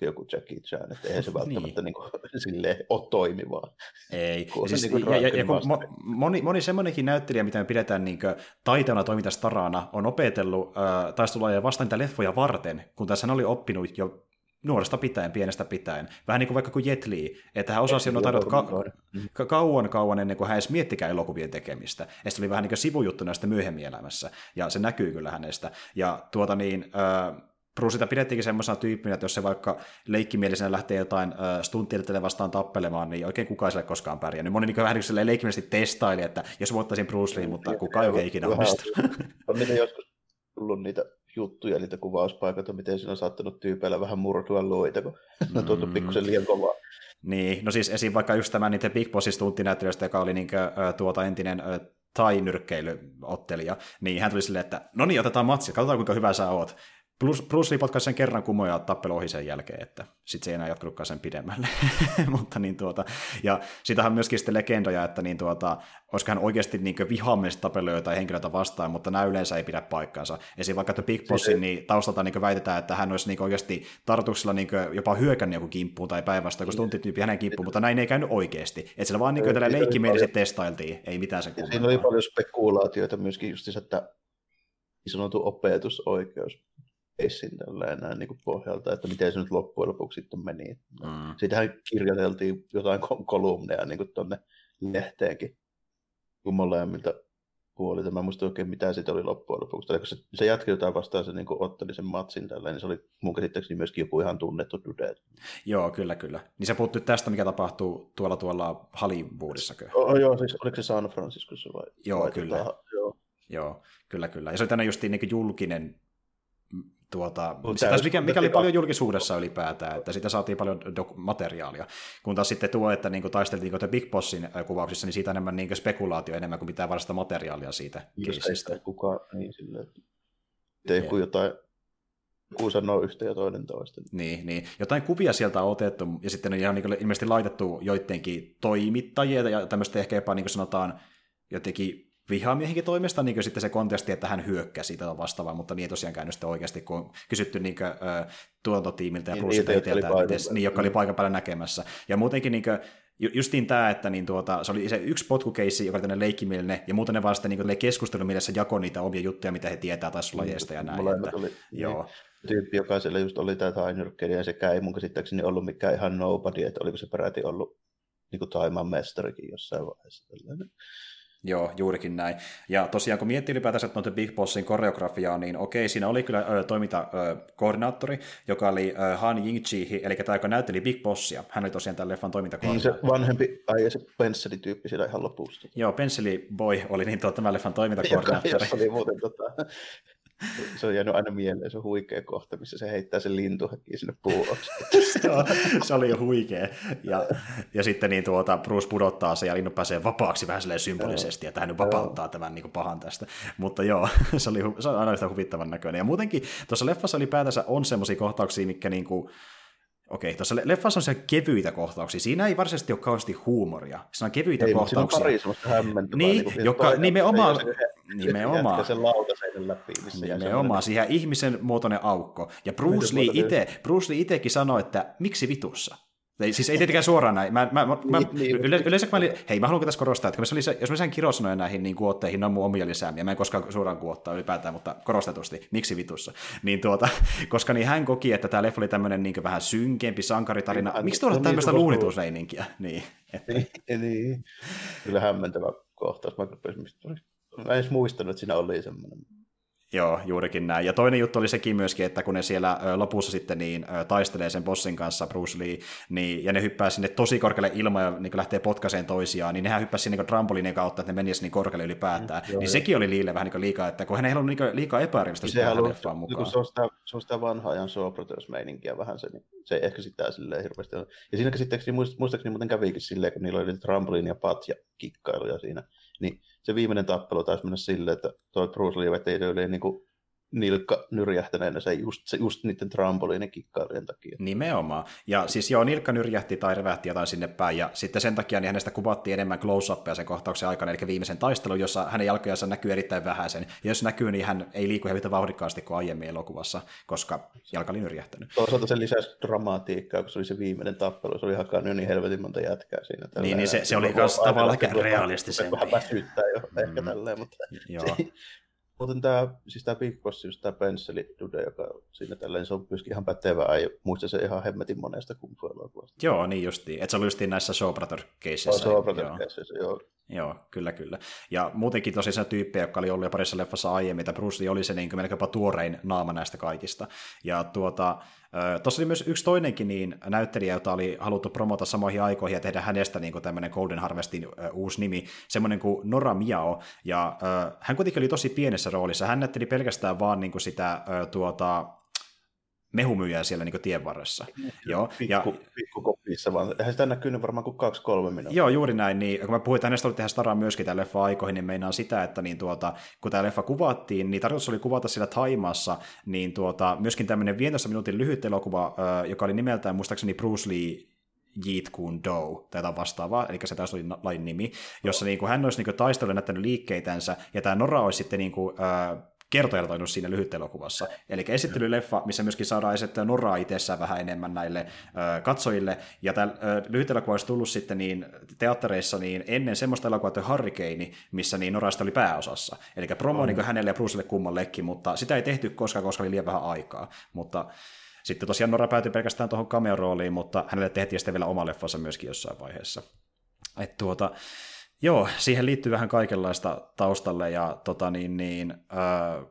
B: joku Jackie Chan, että eihän se välttämättä niin. Niin kuin, silleen, ole toimivaa.
A: Ei. Ja, siis, niin ja, ja, ja kun moni, moni semmoinenkin näyttelijä, mitä me pidetään niin taiteena toimintastarana, on opetellut äh, taistelulajeja vastaan niitä leffoja varten, kun tässä hän oli oppinut jo nuoresta pitäen, pienestä pitäen. Vähän niin kuin vaikka kuin Jet Li, että hän osasi jo taidot ka- ka- kauan kauan ennen kuin hän edes miettikään elokuvien tekemistä. Ja se oli vähän niin kuin sivujuttu näistä myöhemmin elämässä, ja se näkyy kyllä hänestä. Ja tuota niin, äh, Bruceita pidettiinkin semmoisena tyyppinä, että jos se vaikka leikkimielisenä lähtee jotain äh, stunttieltelle vastaan tappelemaan, niin oikein kukaan sille koskaan pärjää. Moni niin vähän niin leikkimielisesti testaili, että jos voittaisin Bruce Lee, mutta kukaan ei oikein ikinä onnistunut.
B: On niitä joskus tullut niitä juttuja, niitä kuvauspaikoita, miten siinä on saattanut tyypeillä vähän murtua luita, kun mm. on tuotu pikkusen liian kovaa.
A: Niin, no siis esim. vaikka just tämä niiden Big Bossin stunttinäyttelijöistä, joka oli niin kuin, äh, tuota entinen tai nyrkkeilyottelija, niin hän tuli silleen, että no niin, otetaan matsi, katsotaan kuinka hyvä sä oot. Plus, plus potkaisi sen kerran kumoja tappelu ohi sen jälkeen, että sitten se ei enää jatkunutkaan sen pidemmälle. Mutta niin tuota, ja sitähän on myöskin sitten legendoja, että niin tuota, olisiko hän oikeasti niin vihaamista tapeluja tai henkilöitä vastaan, mutta nämä yleensä ei pidä paikkaansa. Esim. vaikka The Big Bossin, niin taustalta niin väitetään, että hän olisi niin oikeasti tartuksella niin jopa hyökännyt joku kimppuun tai päinvastoin, kun stuntit tyyppi hänen kimppuun, mutta näin ei käynyt oikeasti. Että sillä vaan niin leikkimielisesti testailtiin, ei mitään se kummempaa.
B: Siinä oli paljon spekulaatioita myöskin just että niin sanottu opetusoikeus keissin tällä niin kuin pohjalta, että miten se nyt loppujen lopuksi sitten meni. Mm. Siitähän kirjoiteltiin jotain kolumneja niin tuonne lehteenkin kun molemmilta puolilta. Mä en muista oikein, mitä siitä oli loppujen lopuksi. kun se, se jatki jotain vastaan, se niin otteli sen matsin tällä, niin se oli mun käsittääkseni myöskin joku ihan tunnettu dude.
A: Joo, kyllä, kyllä. Niin se puuttui tästä, mikä tapahtuu tuolla tuolla Hollywoodissa.
B: Oh, joo, siis oliko se San Franciscossa vai?
A: Joo, vai kyllä. Tota, joo. joo, kyllä, kyllä. Ja se oli tänne just niin julkinen tuota, sitä, mikä, mikä oli paljon julkisuudessa ylipäätään, että siitä saatiin paljon dok- materiaalia. Kun taas sitten tuo, että niin taisteltiin niin Big Bossin kuvauksissa, niin siitä enemmän niin spekulaatio enemmän kuin mitään varasta materiaalia siitä
B: keisistä. Ei kukaan, niin sille, että joku jotain joku sanoo yhtä ja toinen toista.
A: Niin, niin. Jotain kuvia sieltä on otettu, ja sitten on ihan niin ilmeisesti laitettu joidenkin toimittajia, ja tämmöistä ehkä jopa niin sanotaan jotenkin vihamiehinkin toimesta niin sitten se kontesti, että hän hyökkäsi siitä vastaavaa, mutta niin ei tosiaan käynyt sitten oikeasti, kun on kysytty niin kuin, ö, tuotantotiimiltä ja niin, plus niin, itseltä, niin, jotka oli paikan päällä näkemässä. Ja muutenkin niin kuin, justiin tämä, että niin tuota, se oli se yksi potkukeissi, joka oli tämmöinen leikkimielinen, ja muuten ne vaan sitten niin keskustelu, millä se jakoi niitä omia juttuja, mitä he tietää taas lajeista ja näin. Että,
B: oli,
A: joo.
B: Niin, tyyppi, joka siellä just oli tämä tainyrkkeli, ja sekä ei mun käsittääkseni ollut mikään ihan nobody, että oliko se peräti ollut niin kuin Taimaan mestarikin jossain vaiheessa. Tällainen.
A: Joo, juurikin näin. Ja tosiaan kun miettii ylipäätänsä noita Big Bossin koreografiaa, niin okei, siinä oli kyllä ö, toimintakoordinaattori, joka oli ö, Han Yingchi, eli tämä, joka näytteli Big Bossia. Hän oli tosiaan tämän leffan toimintakoordinaattori.
B: Niin se vanhempi äijä, se pensseli-tyyppi siellä ihan lopussa.
A: Joo, Penseli Boy oli niin tuo, tämän leffan toimintakoordinaattori.
B: Joka, oli muuten tota, se on jäänyt aina mieleen, se on huikea kohta, missä se heittää sen lintuhakkiin sinne puuoksi.
A: se, se oli jo huikea. Ja, ja sitten niin tuota, Bruce pudottaa se ja linnu pääsee vapaaksi vähän symbolisesti, että hän nyt vapauttaa tämän niin kuin pahan tästä. Mutta joo, se, oli, se on aina yhtä huvittavan näköinen. Ja muutenkin tuossa leffassa ylipäätänsä on semmoisia kohtauksia, mikä niin kuin, Okei, tuossa leffassa on siellä kevyitä kohtauksia. Siinä ei varsinaisesti ole kauheasti huumoria. Siinä on kevyitä
B: ei,
A: kohtauksia.
B: Siinä on pari semmoista hämmentävää.
A: Niin, niin joka nimenomaan... Nimenomaan.
B: sen lautaseiden läpi.
A: Nimenomaan, siihen ihmisen muotoinen aukko. Ja Bruce Lee, ite, Bruce Lee itekin sanoi, että miksi vitussa? Ei, siis ei tietenkään suoraan näin. Mä, mä, mä, niin, niin, yle, yleensä mä olin, hei mä haluan tässä korostaa, että jos mä, lisä, jos mä lisään kirosanoja näihin niin kuotteihin, ne on mun omia lisäämiä. Mä en koskaan suoraan kuottaa ylipäätään, mutta korostetusti, miksi vitussa. Niin tuota, koska niin hän koki, että tämä leffa oli tämmöinen niin vähän synkempi sankaritarina. Niin, miksi tuolla niin, tämmöistä niin? Niin,
B: että... niin, niin. Kyllä hämmentävä kohtaus. Mä, mä en edes muistanut, että siinä oli semmoinen.
A: Joo, juurikin näin. Ja toinen juttu oli sekin myöskin, että kun ne siellä lopussa sitten niin, taistelee sen bossin kanssa, Bruce Lee, niin, ja ne hyppää sinne tosi korkealle ilmaan ja niin lähtee potkaseen toisiaan, niin nehän hyppäsi sinne niin trampoliinin kautta, että ne menisi niin korkealle ylipäätään. Mm, joo, niin joo. sekin oli Liille vähän niin liikaa, että kun hän ei halunnut niin liikaa epäarvista sitä haluaa, mukaan.
B: Se on sitä, se on sitä vanhaa ajan Sopratos-meininkiä vähän se, niin se ehkä sitä silleen hirveästi. Ja siinä käsittääkseni, muistaakseni muuten kävikin silleen, kun niillä oli trampoliini ja patja kikkailuja siinä, niin se viimeinen tappelu taisi mennä silleen, että tuo Bruce Lee veti yli niin kuin nilkka nyrjähtäneenä se just, se just niiden trampoliinin kikkailujen takia.
A: Nimenomaan. Ja siis joo, nilkka nyrjähti tai revähti jotain sinne päin, ja sitten sen takia niin hänestä kuvattiin enemmän close-upia sen kohtauksen aikana, eli viimeisen taistelun, jossa hänen jalkojansa näkyy erittäin vähäisen. Ja jos näkyy, niin hän ei liiku yhtä vauhdikkaasti kuin aiemmin elokuvassa, koska jalka oli nyrjähtänyt.
B: Toisaalta se lisäsi dramatiikkaa, kun se oli se viimeinen tappelu, se oli hakannut jo niin helvetin monta jätkää siinä.
A: Niin, niin se, se oli myös tavallaan realistisempi.
B: Vähän väsyttää jo mm. ehkä tälleen, mutta joo. Muuten tämä, siis tämä Big Boss, just tämä Penseli Dude, joka siinä tälleen, se on myöskin ihan pätevää, ja muista se ihan hemmetin monesta kung fu elokuvasta.
A: Joo, niin justiin. Että se oli justiin näissä Sobrator keisseissä.
B: Oh, Sobrator keisseissä, joo.
A: Joo, kyllä, kyllä. Ja muutenkin tosi se tyyppi, joka oli ollut jo parissa leffassa aiemmin, että Bruce Lee oli se niin melkein jopa tuorein naama näistä kaikista. Ja tuota, Tuossa oli myös yksi toinenkin niin näyttelijä, jota oli haluttu promota samoihin aikoihin ja tehdä hänestä niin tämmöinen Golden Harvestin uusi nimi, semmoinen kuin Nora Miao. Ja hän kuitenkin oli tosi pienessä roolissa. Hän näytteli pelkästään vaan niin sitä tuota, mehumyyjää siellä niin tien varressa.
B: Joo, pikku, ja, pikku kopissa vaan. Eihän sitä näkynyt varmaan kuin kaksi-kolme minuuttia.
A: Joo, juuri näin. Niin, kun mä puhuin, että hänestä oli tehdä staraa myöskin tämän leffa aikoihin, niin meinaan sitä, että niin tuota, kun tämä leffa kuvattiin, niin tarkoitus oli kuvata sillä Taimassa, niin tuota, myöskin tämmöinen 15 minuutin lyhyt elokuva, joka oli nimeltään muistaakseni Bruce Lee Jeet Kune Do, tai jotain vastaavaa, eli se taas oli lain nimi, jossa niin kuin, hän olisi niin taistellut näyttänyt liikkeitänsä, ja tämä Nora olisi sitten niin kuin, äh, kertojalla tainnut siinä lyhyt elokuvassa. Eli esittelyleffa, missä myöskin saadaan esittää Noraa itsessään vähän enemmän näille ö, katsojille. Ja tämä lyhyt elokuva olisi tullut sitten niin teattereissa niin ennen semmoista elokuvaa kuin Hurricane, missä niin Norasta oli pääosassa. Eli promo niin hänelle ja Brucelle kummallekin, mutta sitä ei tehty koskaan, koska oli liian vähän aikaa. Mutta sitten tosiaan Nora päätyi pelkästään tuohon cameo-rooliin, mutta hänelle tehtiin sitten vielä oma leffansa myöskin jossain vaiheessa. Et tuota, Joo, siihen liittyy vähän kaikenlaista taustalle ja tota niin, niin, äh,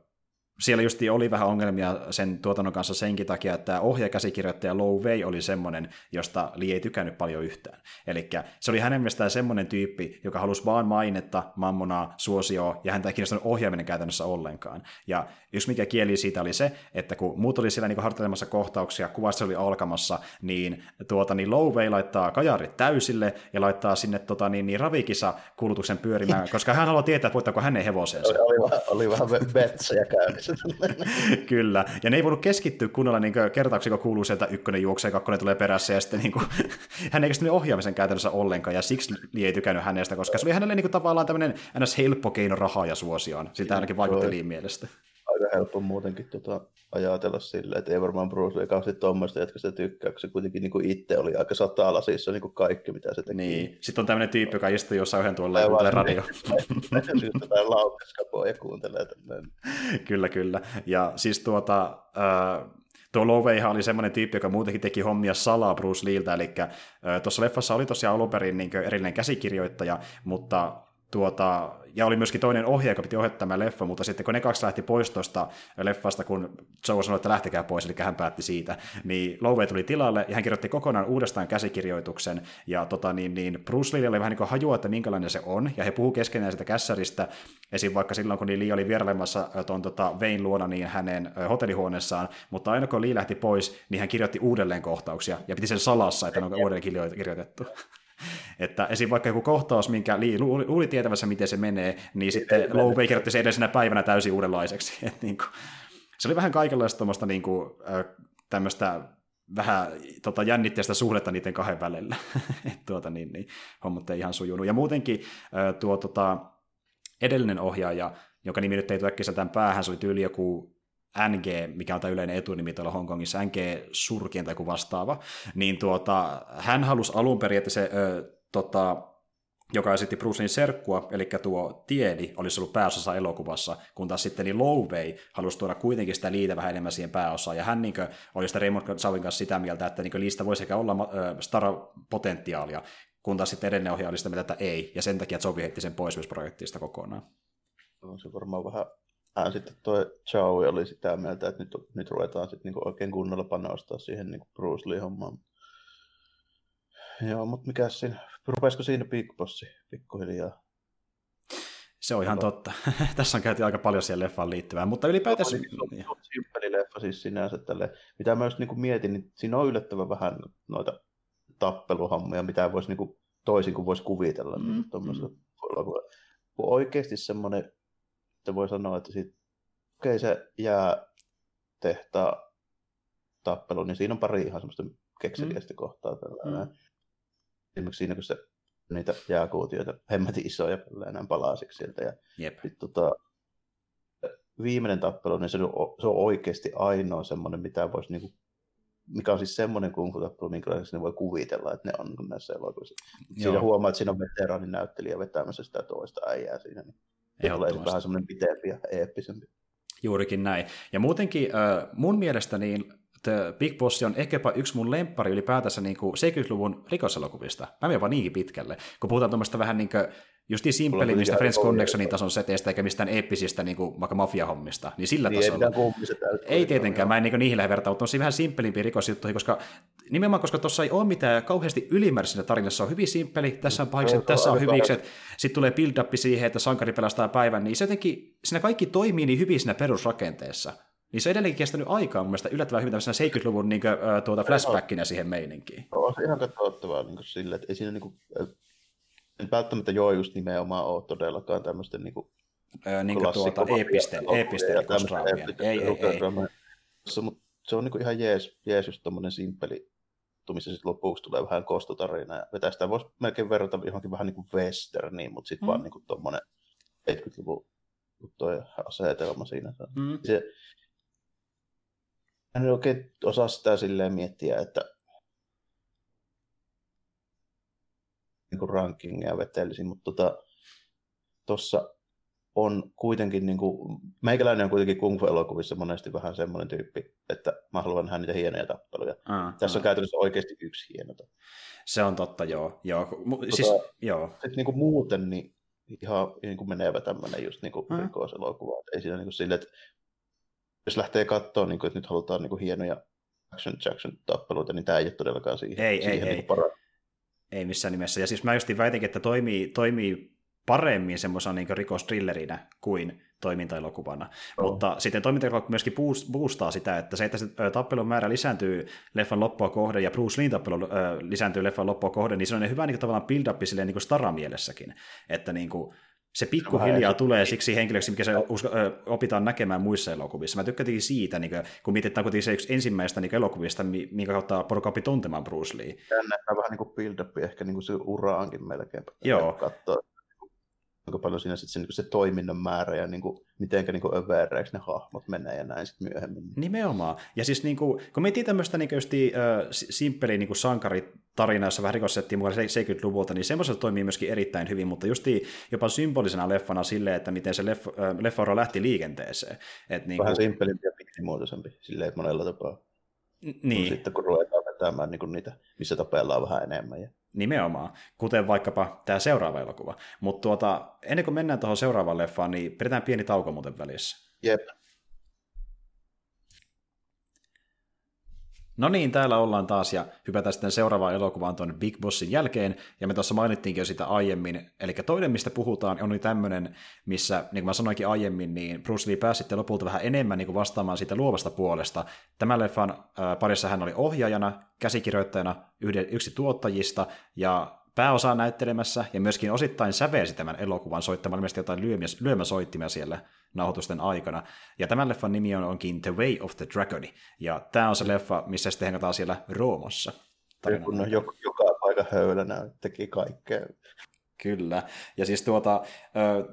A: siellä just oli vähän ongelmia sen tuotannon kanssa senkin takia, että ohjaajakäsikirjoittaja Low Wei oli semmoinen, josta Lee ei tykännyt paljon yhtään. Eli se oli hänen mielestään semmoinen tyyppi, joka halusi vaan mainetta, mammonaa, suosioa, ja häntä ei kiinnostanut ohjaaminen käytännössä ollenkaan. Ja yksi mikä kieli siitä oli se, että kun muut oli siellä niin harjoittelemassa kohtauksia, kuvassa oli alkamassa, niin, tuota, niin Low Wei laittaa kajarit täysille ja laittaa sinne tota, niin, niin ravikisa kulutuksen pyörimään, koska hän haluaa tietää, että voittaako hänen hevosensa.
B: Oli, oli, oli vähän betsejä käynnissä
A: Kyllä, ja ne ei voinut keskittyä kunnolla niin kertaaksi, kun kuuluu sieltä ykkönen juoksee, kakkonen tulee perässä, ja sitten niin kuin, hän ei kestänyt ohjaamisen käytännössä ollenkaan, ja siksi Li ei tykännyt hänestä, koska se oli hänelle niin kuin, tavallaan tämmöinen ns. helppo keino rahaa ja suosioon. Sitä ainakin vaikutti Liin mielestä
B: aika helppo muutenkin tota, ajatella silleen, että ei varmaan Bruce Lee kauheasti tuommoista, jotka sitä tykkää, kun se kuitenkin niin kuin itse oli aika satalasissa niin kuin kaikki, mitä se teki.
A: Niin. Sitten on tämmöinen tyyppi, joka istuu jossain yhden tuolla ja kuuntelee radio.
B: Jotain laukkaskapoa ja kuuntelee tämmöinen.
A: kyllä, kyllä. Ja siis tuota, äh, Tuo Loveihan oli semmoinen tyyppi, joka muutenkin teki hommia salaa Bruce Leeltä, eli tuossa leffassa oli tosiaan alun perin niin erillinen käsikirjoittaja, mutta tuota, ja oli myöskin toinen ohjaaja, joka piti ohjata tämä leffa, mutta sitten kun ne kaksi lähti pois tuosta leffasta, kun Joe sanoi, että lähtekää pois, eli hän päätti siitä, niin Lowe tuli tilalle, ja hän kirjoitti kokonaan uudestaan käsikirjoituksen, ja tota, niin, niin Bruce Lee oli vähän niin kuin hajua, että minkälainen se on, ja he puhuu keskenään sitä kässäristä, esim. vaikka silloin, kun Lee oli vierailemassa tuon tota, Vein luona niin hänen hotellihuoneessaan, mutta aina kun Lee lähti pois, niin hän kirjoitti uudelleen kohtauksia, ja piti sen salassa, että ne on uudelleen kirjoitettu. Että esim. vaikka joku kohtaus, minkä Lee luuli, luuli tietävässä, miten se menee, niin sitten Lowe kirjoitti sen edellisenä päivänä täysin uudenlaiseksi. Et niin kuin, se oli vähän kaikenlaista tuommoista niin kuin, tämmöistä vähän tota, jännitteistä suhdetta niiden kahden välillä. Et tuota, niin, niin, hommat ei ihan sujunut. Ja muutenkin tuo tota, edellinen ohjaaja, joka nimi nyt ei tule äkkiseltään päähän, se oli tyyli joku NG, mikä on tämä yleinen etunimi tuolla Hongkongissa, NG Surkien tai vastaava, niin tuota, hän halusi alun perin, että se ö, tota, joka esitti Bruce serkkua, eli tuo Tiedi, olisi ollut pääosassa elokuvassa, kun taas sitten niin Lowey halusi tuoda kuitenkin sitä liitä vähän enemmän siihen pääosaan, ja hän niin kuin, oli sitä Raymond Zawin kanssa sitä mieltä, että niin liistä voi sekä olla äh, star-potentiaalia, kun taas sitten edellinen ohjaaja oli sitä mieltä, että ei, ja sen takia Zobi heitti sen pois myös projektista kokonaan.
B: On se varmaan vähän hän sitten tuo Chow oli sitä mieltä, että nyt, nyt ruvetaan sitten niinku oikein kunnolla panostaa siihen niinku Bruce Lee-hommaan. Joo, mutta mikä siinä, rupesiko siinä Big Bossi pikkuhiljaa?
A: Se on ihan totta. Tässä on käyty aika paljon siihen leffaan liittyvää, mutta ylipäätään... Se
B: on, niin, simppeli leffa siis sinänsä tälle. Mitä mä just niin mietin, niin siinä on yllättävän vähän noita tappeluhammoja, mitä voisi niin toisin kuin voisi kuvitella. Mm, niin mm. Oikeasti semmoinen sitten voi sanoa, että sit, okei, okay, se jää tehtaa tappelu, niin siinä on pari ihan semmoista kekseliästä mm. kohtaa. Tällainen. Mm. Esimerkiksi siinä, kun se niitä jääkuutioita hemmetin isoja enää palasiksi sieltä. Ja
A: Jep.
B: Sit, tota, viimeinen tappelu, niin se on, se on oikeasti ainoa semmoinen, mitä voisi niinku, mikä on siis semmoinen kung fu tappelu, minkälaisesti ne voi kuvitella, että ne on näissä elokuvissa. Siinä huomaa, että siinä on veteraanin näyttelijä vetämässä sitä toista äijää siinä. Niin tulee vähän semmoinen pitempi ja eeppisempi.
A: Juurikin näin. Ja muutenkin mun mielestä niin The Big Boss on ehkäpä yksi mun lemppari ylipäätänsä niin kuin 70-luvun rikoselokuvista. Mä menen vaan niinkin pitkälle. Kun puhutaan tuommoista vähän niin kuin just niin simppeli niistä Friends Connectionin tason seteistä eikä mistään eeppisistä niin kuin vaikka mafiahommista, niin sillä niin, tasolla. Ei, ei tietenkään, mä en niin niihin lähde vertaa, mutta on vähän simppelimpiä rikosjuttuja, koska nimenomaan koska tuossa ei ole mitään kauheasti ylimääräistä tarinassa, on hyvin simppeli, tässä on pahikset, no, tässä on hyvikset, sitten tulee build up siihen, että sankari pelastaa päivän, niin se jotenkin, siinä kaikki toimii niin hyvin siinä perusrakenteessa. Niin se on edelleenkin kestänyt aikaa mun mielestä yllättävän hyvin tämmöisenä 70-luvun niin kuin, tuota flashbackinä siihen meininkiin.
B: On se ihan katsottavaa niin sille, että ei siinä niin kuin, en välttämättä joo just nimenomaan ole todellakaan tämmöisten niin kuin,
A: öö, niin kuin tuota, eepisten rikosdraamia. Ei, ei, ei.
B: Se, mutta se on niin kuin ihan jees, jees just tommonen simppeli missä sitten lopuksi tulee vähän kostotarina. Ja vetää sitä voisi melkein verrata johonkin vähän niin kuin westerniin, mutta sitten mm. vaan niin kuin tommonen 70-luvun toi asetelma siinä. Mm. Se, en oikein osaa sitä silleen miettiä, että niin rankingia vetelisin, mutta tuossa tota, on kuitenkin, niin kuin, meikäläinen on kuitenkin kung fu-elokuvissa monesti vähän semmoinen tyyppi, että mä haluan nähdä niitä hienoja tappeluja. Ah, Tässä ah. on käytännössä oikeasti yksi hieno
A: Se on totta, joo. joo. Tota, siis, joo.
B: Et, niin kuin muuten niin ihan niin kuin menevä tämmöinen just niin kuin ah. rikoselokuva. Ei siinä niin kuin sille, että jos lähtee katsoa, niin kuin, että nyt halutaan niin kuin hienoja action Jackson tappeluita, niin tämä ei ole todellakaan siihen,
A: ei,
B: siihen
A: ei,
B: niin ei.
A: Ei missään nimessä. Ja siis mä just väitinkin, että toimii, toimii paremmin semmoisena niin rikosthrillerinä kuin toimintaelokuvana. Oh. Mutta sitten toimintaelokuva myöskin boostaa sitä, että se, että se tappelun määrä lisääntyy leffan loppua kohden ja Bruce Lee tappelu lisääntyy leffan loppua kohden, niin se on hyvä niin kuin, tavallaan build-up silleen niin stara-mielessäkin. Että niin kuin, se pikkuhiljaa tulee siksi henkilöksi, mikä se opitaan näkemään muissa elokuvissa. Mä tykkätin siitä, niin kuin, kun mietitään kuitenkin se yksi ensimmäistä niin elokuvista, minkä kautta porukka oppi tuntemaan Bruce Lee.
B: Tänne vähän niin kuin build-up ehkä niin kuin se uraankin melkein.
A: Joo.
B: Katsoa kuinka paljon siinä sit se, niin se toiminnon määrä ja niin kuin, mitenkä niin övereiksi ne hahmot menee ja näin sitten myöhemmin.
A: Nimenomaan. Ja siis niin kuin, kun miettii tämmöistä niin justi, äh, simppeliä niin sankaritarinaa, jossa vähän rikossettiin mukaan 70-luvulta, niin semmoisella toimii myöskin erittäin hyvin, mutta justi jopa symbolisena leffana silleen, että miten se leff, äh, lähti liikenteeseen.
B: Et niin vähän kuin... simppelimpi ja piknimuotoisempi silleen, että monella tapaa.
A: Niin.
B: Sitten kun ruvetaan vetämään niin niitä, missä tapellaan vähän enemmän. Ja
A: Nimenomaan, kuten vaikkapa tämä seuraava elokuva. Mutta tuota, ennen kuin mennään tuohon seuraavaan leffaan, niin pidetään pieni tauko muuten välissä.
B: Jep.
A: No niin, täällä ollaan taas ja hypätään sitten seuraavaan elokuvaan tuon Big Bossin jälkeen, ja me tuossa mainittiinkin jo sitä aiemmin, eli toinen, mistä puhutaan, on tämmöinen, missä, niin kuin mä sanoinkin aiemmin, niin Bruce Lee pääsi sitten lopulta vähän enemmän niin kuin vastaamaan siitä luovasta puolesta. Tämän leffan parissa hän oli ohjaajana, käsikirjoittajana, yksi tuottajista, ja pääosaa näyttelemässä ja myöskin osittain sävelsi tämän elokuvan soittamalla ilmeisesti jotain lyömäsoittimia siellä nauhoitusten aikana. Ja tämän leffan nimi on, onkin The Way of the Dragon. Ja tämä on se leffa, missä sitten hengataan siellä Roomassa.
B: Kun on joka, joka paikka höylänä teki kaikkea.
A: Kyllä. Ja siis tuota,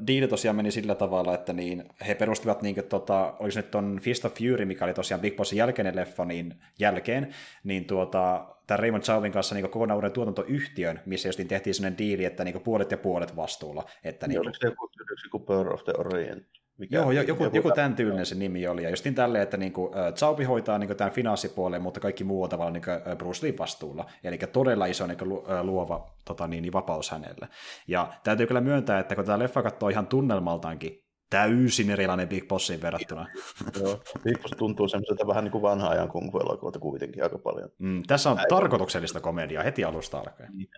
A: diili tosiaan meni sillä tavalla, että niin, he perustivat, niin kuin, tota, olisi nyt ton Fist of Fury, mikä oli tosiaan Big Bossin jälkeinen leffa, niin jälkeen, niin tuota, tämän Raymond Chauvin kanssa niin kokonaan uuden tuotantoyhtiön, missä just tehtiin sellainen diili, että niin puolet ja puolet vastuulla. Että, niin,
B: oliko se joku, joku Power of the Orient?
A: Mikä, Joo, joku, joku, joku tämän tyylinen se nimi oli. Ja justin tälleen, että niin kuin, hoitaa niin kuin, tämän finanssipuolen, mutta kaikki muu on tavallaan niin kuin, Bruce Lee vastuulla. Eli todella iso niin kuin, luova tota, niin, niin, vapaus hänelle. Ja täytyy kyllä myöntää, että kun tämä leffa katsoo ihan tunnelmaltaankin täysin erilainen Big Bossiin verrattuna.
B: Joo, Big Boss tuntuu semmoiselta vähän niin kuin vanha ajan kung kuitenkin aika paljon.
A: Mm, tässä on Näin. tarkoituksellista komediaa heti alusta alkaen. Niin,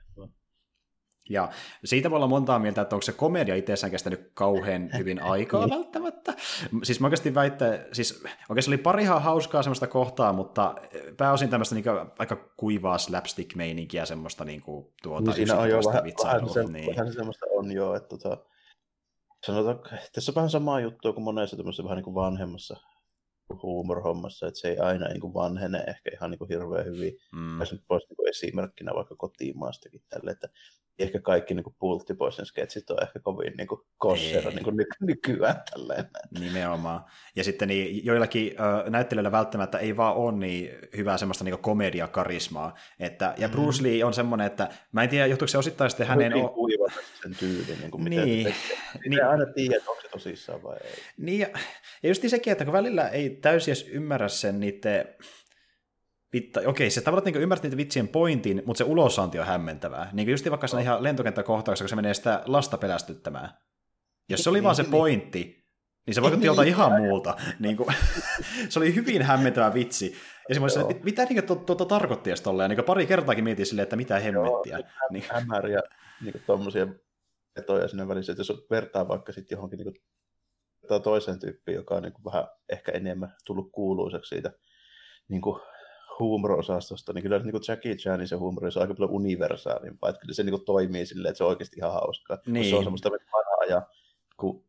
A: ja siitä voi olla montaa mieltä, että onko se komedia itsessään kestänyt kauhean hyvin aikaa niin. välttämättä. Siis mä oikeasti väittän, siis oikeasti oli pari ihan hauskaa semmoista kohtaa, mutta pääosin tämmöistä niin aika kuivaa slapstick-meininkiä semmoista niin kuin, tuota
B: niin siinä on jo vähän, vähän, se, niin. vähän semmoista on jo, että tota, sanotaan, tässä on vähän samaa juttua kuin monessa tämmöisessä vähän niin kuin vanhemmassa huumor-hommassa, että se ei aina niin kuin vanhene ehkä ihan niin kuin hirveän hyvin. Mm. Nyt pois niin kuin esimerkkinä vaikka kotimaastakin tälle, että ehkä kaikki niin Pulttipoisen sketsit on ehkä kovin niin kossera niin kuin nykyään tälleen.
A: Nimenomaan. Ja sitten niin, joillakin ö, näyttelijöillä välttämättä ei vaan ole niin hyvää semmoista niin komediakarismaa. Että, ja mm. Bruce Lee on semmoinen, että mä en tiedä, johtuuko se osittain sitten hänen...
B: Hyvin kuivata sen tyylin, niin kuin miten niin. niin. aina tiedä, onko se tosissaan vai ei.
A: Niin, ja, ja just sekin, että kun välillä ei täysin edes ymmärrä sen niiden Vitta, okei, se tavallaan niin ymmärtää niitä vitsien pointin, mutta se ulosanti on hämmentävää. Niin kuin just vaikka no. ihan lentokenttäkohtauksessa, kun se menee sitä lasta pelästyttämään. Jos se oli niin, vaan se niin. pointti, niin se vaikutti joltain ihan muulta. Niin kuin, se oli hyvin hämmentävä vitsi. Ja semmoinen, että mitä niin tuota, tuota tarkoitti edes tolleen? Niin parikin kertaakin mietin silleen, että mitä hemmettiä. Joo,
B: niin. hämäriä niin tuommoisia vetoja sinne välissä, että jos vertaa vaikka sitten johonkin niin kuin, toisen tyyppiin, joka on niin kuin, vähän ehkä enemmän tullut kuuluiseksi siitä niin kuin, huumor-osastosta, niin kyllä niin kuin Jackie Chanin se huumori on aika paljon universaalimpaa, että kyllä se niin kuin toimii silleen, että se on oikeasti ihan hauskaa. Niin. Se on semmoista vanhaa ja kun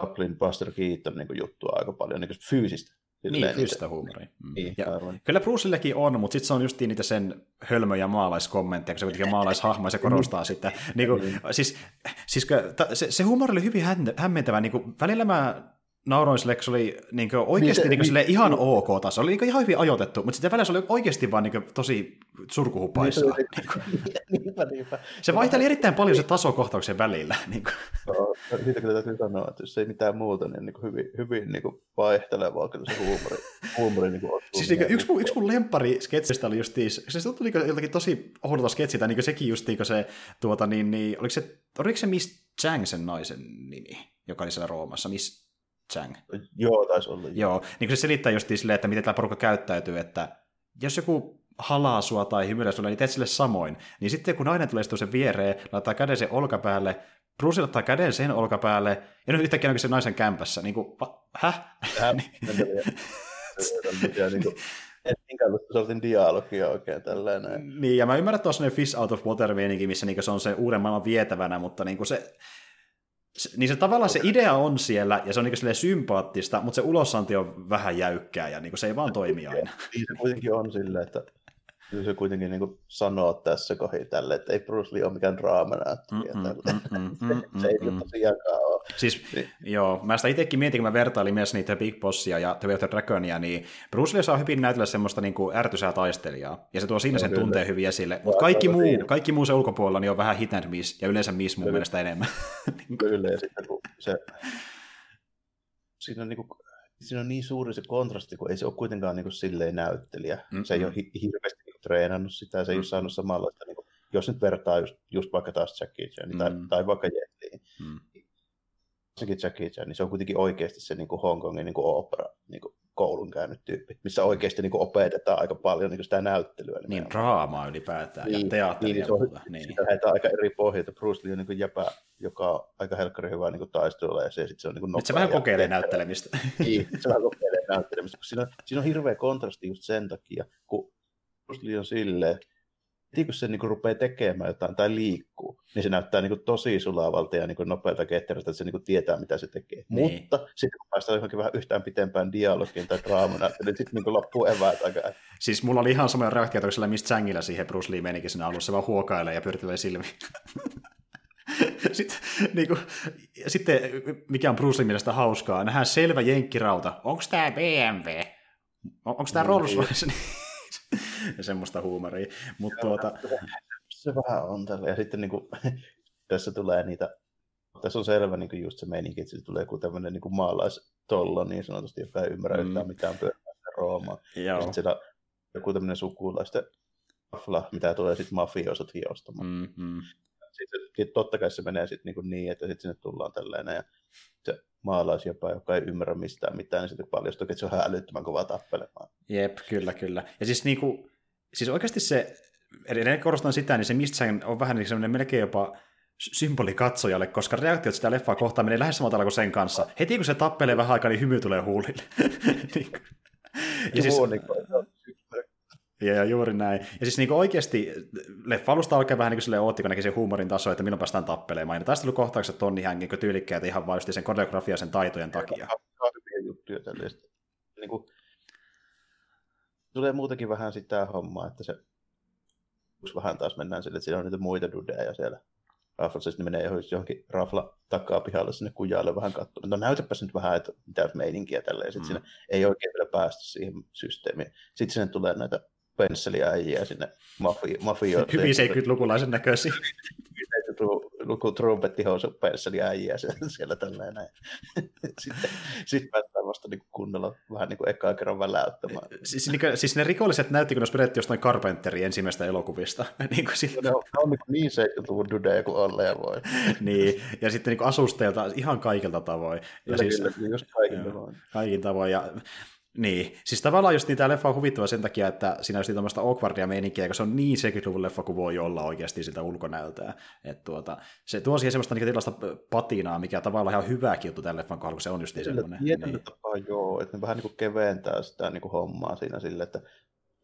B: Chaplin Buster Keaton niin juttua aika paljon niin fyysistä.
A: Silleen, niin, fyysistä huumoria. Mm. Niin, ja kyllä Brucillekin on, mutta sitten se on just niitä sen hölmöjä maalaiskommentteja, kun se kuitenkin maalaishahmo ja se korostaa niin. sitä. Niin kuin, siis, siis se, se huumori oli hyvin hämmentävä. Niin kuin, välillä mä nauroin sille, se oli niin kuin, oikeasti niin, niin, ihan niin, ok taso. Oli niin ihan hyvin ajoitettu, mutta sitten välillä se oli oikeasti vaan niin tosi surkuhupaissa. Niin, niinpä, niinpä. Se vaihteli erittäin paljon se taso kohtauksen välillä. Niin kuin.
B: No, siitä kyllä täytyy sanoa, että jos ei mitään muuta, niin, niin hyvin, hyvin niin kuin vaihtelevaa kyllä se huumori. huumori niin kuin
A: siis niin, yksi, mun, yksi mun lempari sketsistä oli justiis, se tuntui niin jotakin tosi ohdolta sketsitä, niin sekin just niin se, tuota, niin, niin, oliko se, oliko se Miss Chang sen naisen nimi, joka oli siellä Roomassa, Miss Chang.
B: Joo, taisi olla.
A: Joo, niin kuin se selittää just silleen, että miten tämä porukka käyttäytyy, että jos joku halaa sua tai hymyilee sulle, niin teet sille samoin. Niin sitten kun nainen tulee sen viereen, laittaa käden sen olkapäälle, Bruce ottaa käden sen olkapäälle, ja nyt yhtäkkiä onkin se naisen kämpässä. Niin kuin, va, häh? Häh?
B: niin kuin, et minkäänlaista dialogia oikein tällainen.
A: Niin, ja mä ymmärrän, että on fish out of water missä niin se on se uuden maailman vietävänä, mutta niin kuin se, niin se tavallaan se idea on siellä, ja se on niin sympaattista, mutta se ulosanti on vähän jäykkää, ja niin se ei vaan toimi aina.
B: Niin se kuitenkin on silleen, että se kuitenkin niin sanoo tässä kohdassa tälle, että ei Bruce Lee ole mikään draamanäyttelijä. Mm, mm, mm, mm, mm, se ei mm, tosiaankaan ole.
A: Siis, joo, mä sitä itsekin mietin, kun mä vertailin myös niitä Big Bossia ja The Way of the Dragonia, niin Bruce Lee saa hyvin näytellä semmoista niin kuin ärtysää taistelijaa, ja se tuo siinä sen kyllä. tunteen hyvin esille, mutta kaikki muu, kaikki muu se ulkopuolella niin on vähän hit and miss, ja yleensä miss mun kyllä. mielestä enemmän.
B: kyllä, ja sitten kun se, siinä on niin kuin siinä on niin suuri se kontrasti, kun ei se ole kuitenkaan niin kuin silleen näyttelijä. Mm-hmm. Se ei ole hi- hirveästi niin kuin, treenannut sitä, se ei mm-hmm. ole saanut samanlaista, niin kuin, jos nyt vertaa just, just vaikka taas Jackie Chan mm-hmm. tai, mm. tai vaikka Jetliin. Mm-hmm. Jackie Chan, niin se on kuitenkin oikeasti se niin kuin Hongkongin niin kuin opera niin kuin koulun käynyt tyyppi, missä oikeasti niin kuin opetetaan aika paljon niin kuin sitä näyttelyä.
A: Niin, draamaa ylipäätään niin, ja teatteria.
B: Niin, se on, niin. Sitä lähdetään aika eri pohjalta. Bruce Lee on niin kuin jäpä, joka on aika helkkari hyvä niin taistella, ja se, sit se on niin
A: Nyt se vähän kokeilee näyttelemistä.
B: niin, se vähän kokeilee näyttelemistä, siinä on, siinä on hirveä kontrasti just sen takia, kun Bruce Lee on silleen, heti kun se niin kuin rupeaa tekemään jotain tai liikkuu, niin se näyttää niin kuin tosi sulavalta ja niin kuin nopealta ketterältä, että se niin kuin tietää, mitä se tekee. Niin. Mutta sitten kun päästään johonkin vähän yhtään pitempään dialogiin tai draamana, niin sitten niin loppuu eväät aika.
A: Siis mulla oli ihan samoja reaktioita sillä mistä Zangilla siihen Bruce Lee menikin siinä alussa, vaan huokailee ja pyöritelee silmiä. Sitten, niin kuin, sitten, mikä on Bruce Lee mielestä hauskaa, nähdään selvä jenkkirauta. Onko tämä BMW? Onko tämä Rolls Royce? ja semmoista huumoria. Mutta tuota...
B: Se vähän on tällä. Ja sitten niin kuin, tässä tulee niitä, tässä on selvä niin kuin just se meininki, että se tulee joku tämmöinen niin kuin maalaistollo niin sanotusti, joka ei ymmärrä mm. yhtään mitään pyörää Roomaa. Ja sitten siellä joku tämmöinen sukulaisten rafla, mitä tulee sitten mafioosat hiostamaan. Mm-hmm. Sitten totta kai se menee sitten niin, niin että sitten sinne tullaan tällainen ja se maalaisjopa, joka ei ymmärrä mistään mitään, niin sitten paljastuu, että se on älyttömän kova tappelemaan.
A: Jep, kyllä, kyllä. Ja siis, niin kuin, siis oikeasti se, edelleen korostan sitä, niin se mistä on vähän niin semmoinen melkein jopa symboli katsojalle, koska reaktiot sitä leffaa kohtaan menee lähes samalla kuin sen kanssa. Heti kun se tappelee vähän aikaa, niin hymy tulee huulille. niin
B: ja siis,
A: ja, ja juuri näin. Ja siis niin oikeasti leffa alusta alkaa vähän niin kuin ootti, kun näki sen huumorin taso, että milloin päästään tappelemaan. Ja taistelukohtaukset on ihan niin tyylikkäitä ihan vain sen koreografia sen taitojen takia.
B: Hyviä juttuja tällaista. Niin kuin, tulee muutenkin vähän sitä hommaa, että se vähän taas mennään sille, että siinä on niitä muita dudeja siellä Raflassa, sitten menee johonkin Rafla takaa pihalle sinne kujalle vähän katsomaan. No näytäpäs nyt vähän, että mitä meininkiä tällä, ja sitten mm. siinä ei oikein vielä päästä siihen systeemiin. Sitten sinne tulee näitä pensseliäjiä sinne mafi- mafioille.
A: Hyvin 70-lukulaisen näköisiä.
B: luku trumpettihousu pensseliäjiä siellä, siellä tälleen näin. Sitten, sitten päästään vasta niin kunnolla vähän niin kuin ekaa kerran väläyttämään.
A: Siis, niin, siis ne rikolliset näytti, kun ne olisi jostain Carpenterin ensimmäistä elokuvista. niin kuin
B: sit... ne on, ne on niin, niin 70-luvun dudeja kuin olleen voi.
A: niin, ja sitten niin kuin asusteilta ihan kaikilta tavoin. Ja
B: kyllä, siis, kyllä, just kaikin tavoin.
A: Kaikin tavoin. Ja niin, siis tavallaan just niin tämä leffa on huvittava sen takia, että siinä on tämmöistä awkwardia meininkiä, koska se on niin 70-luvun leffa kuin voi olla oikeasti sitä ulkonäöltää. Et tuota, se tuo siihen semmoista niin tällaista patinaa, mikä tavallaan ihan hyvä juttu tämän leffan kohdalla, kun se on just niin semmoinen.
B: Tietyllä niin. tapaa joo, että ne vähän niin kuin keventää sitä niin kuin hommaa siinä sille, että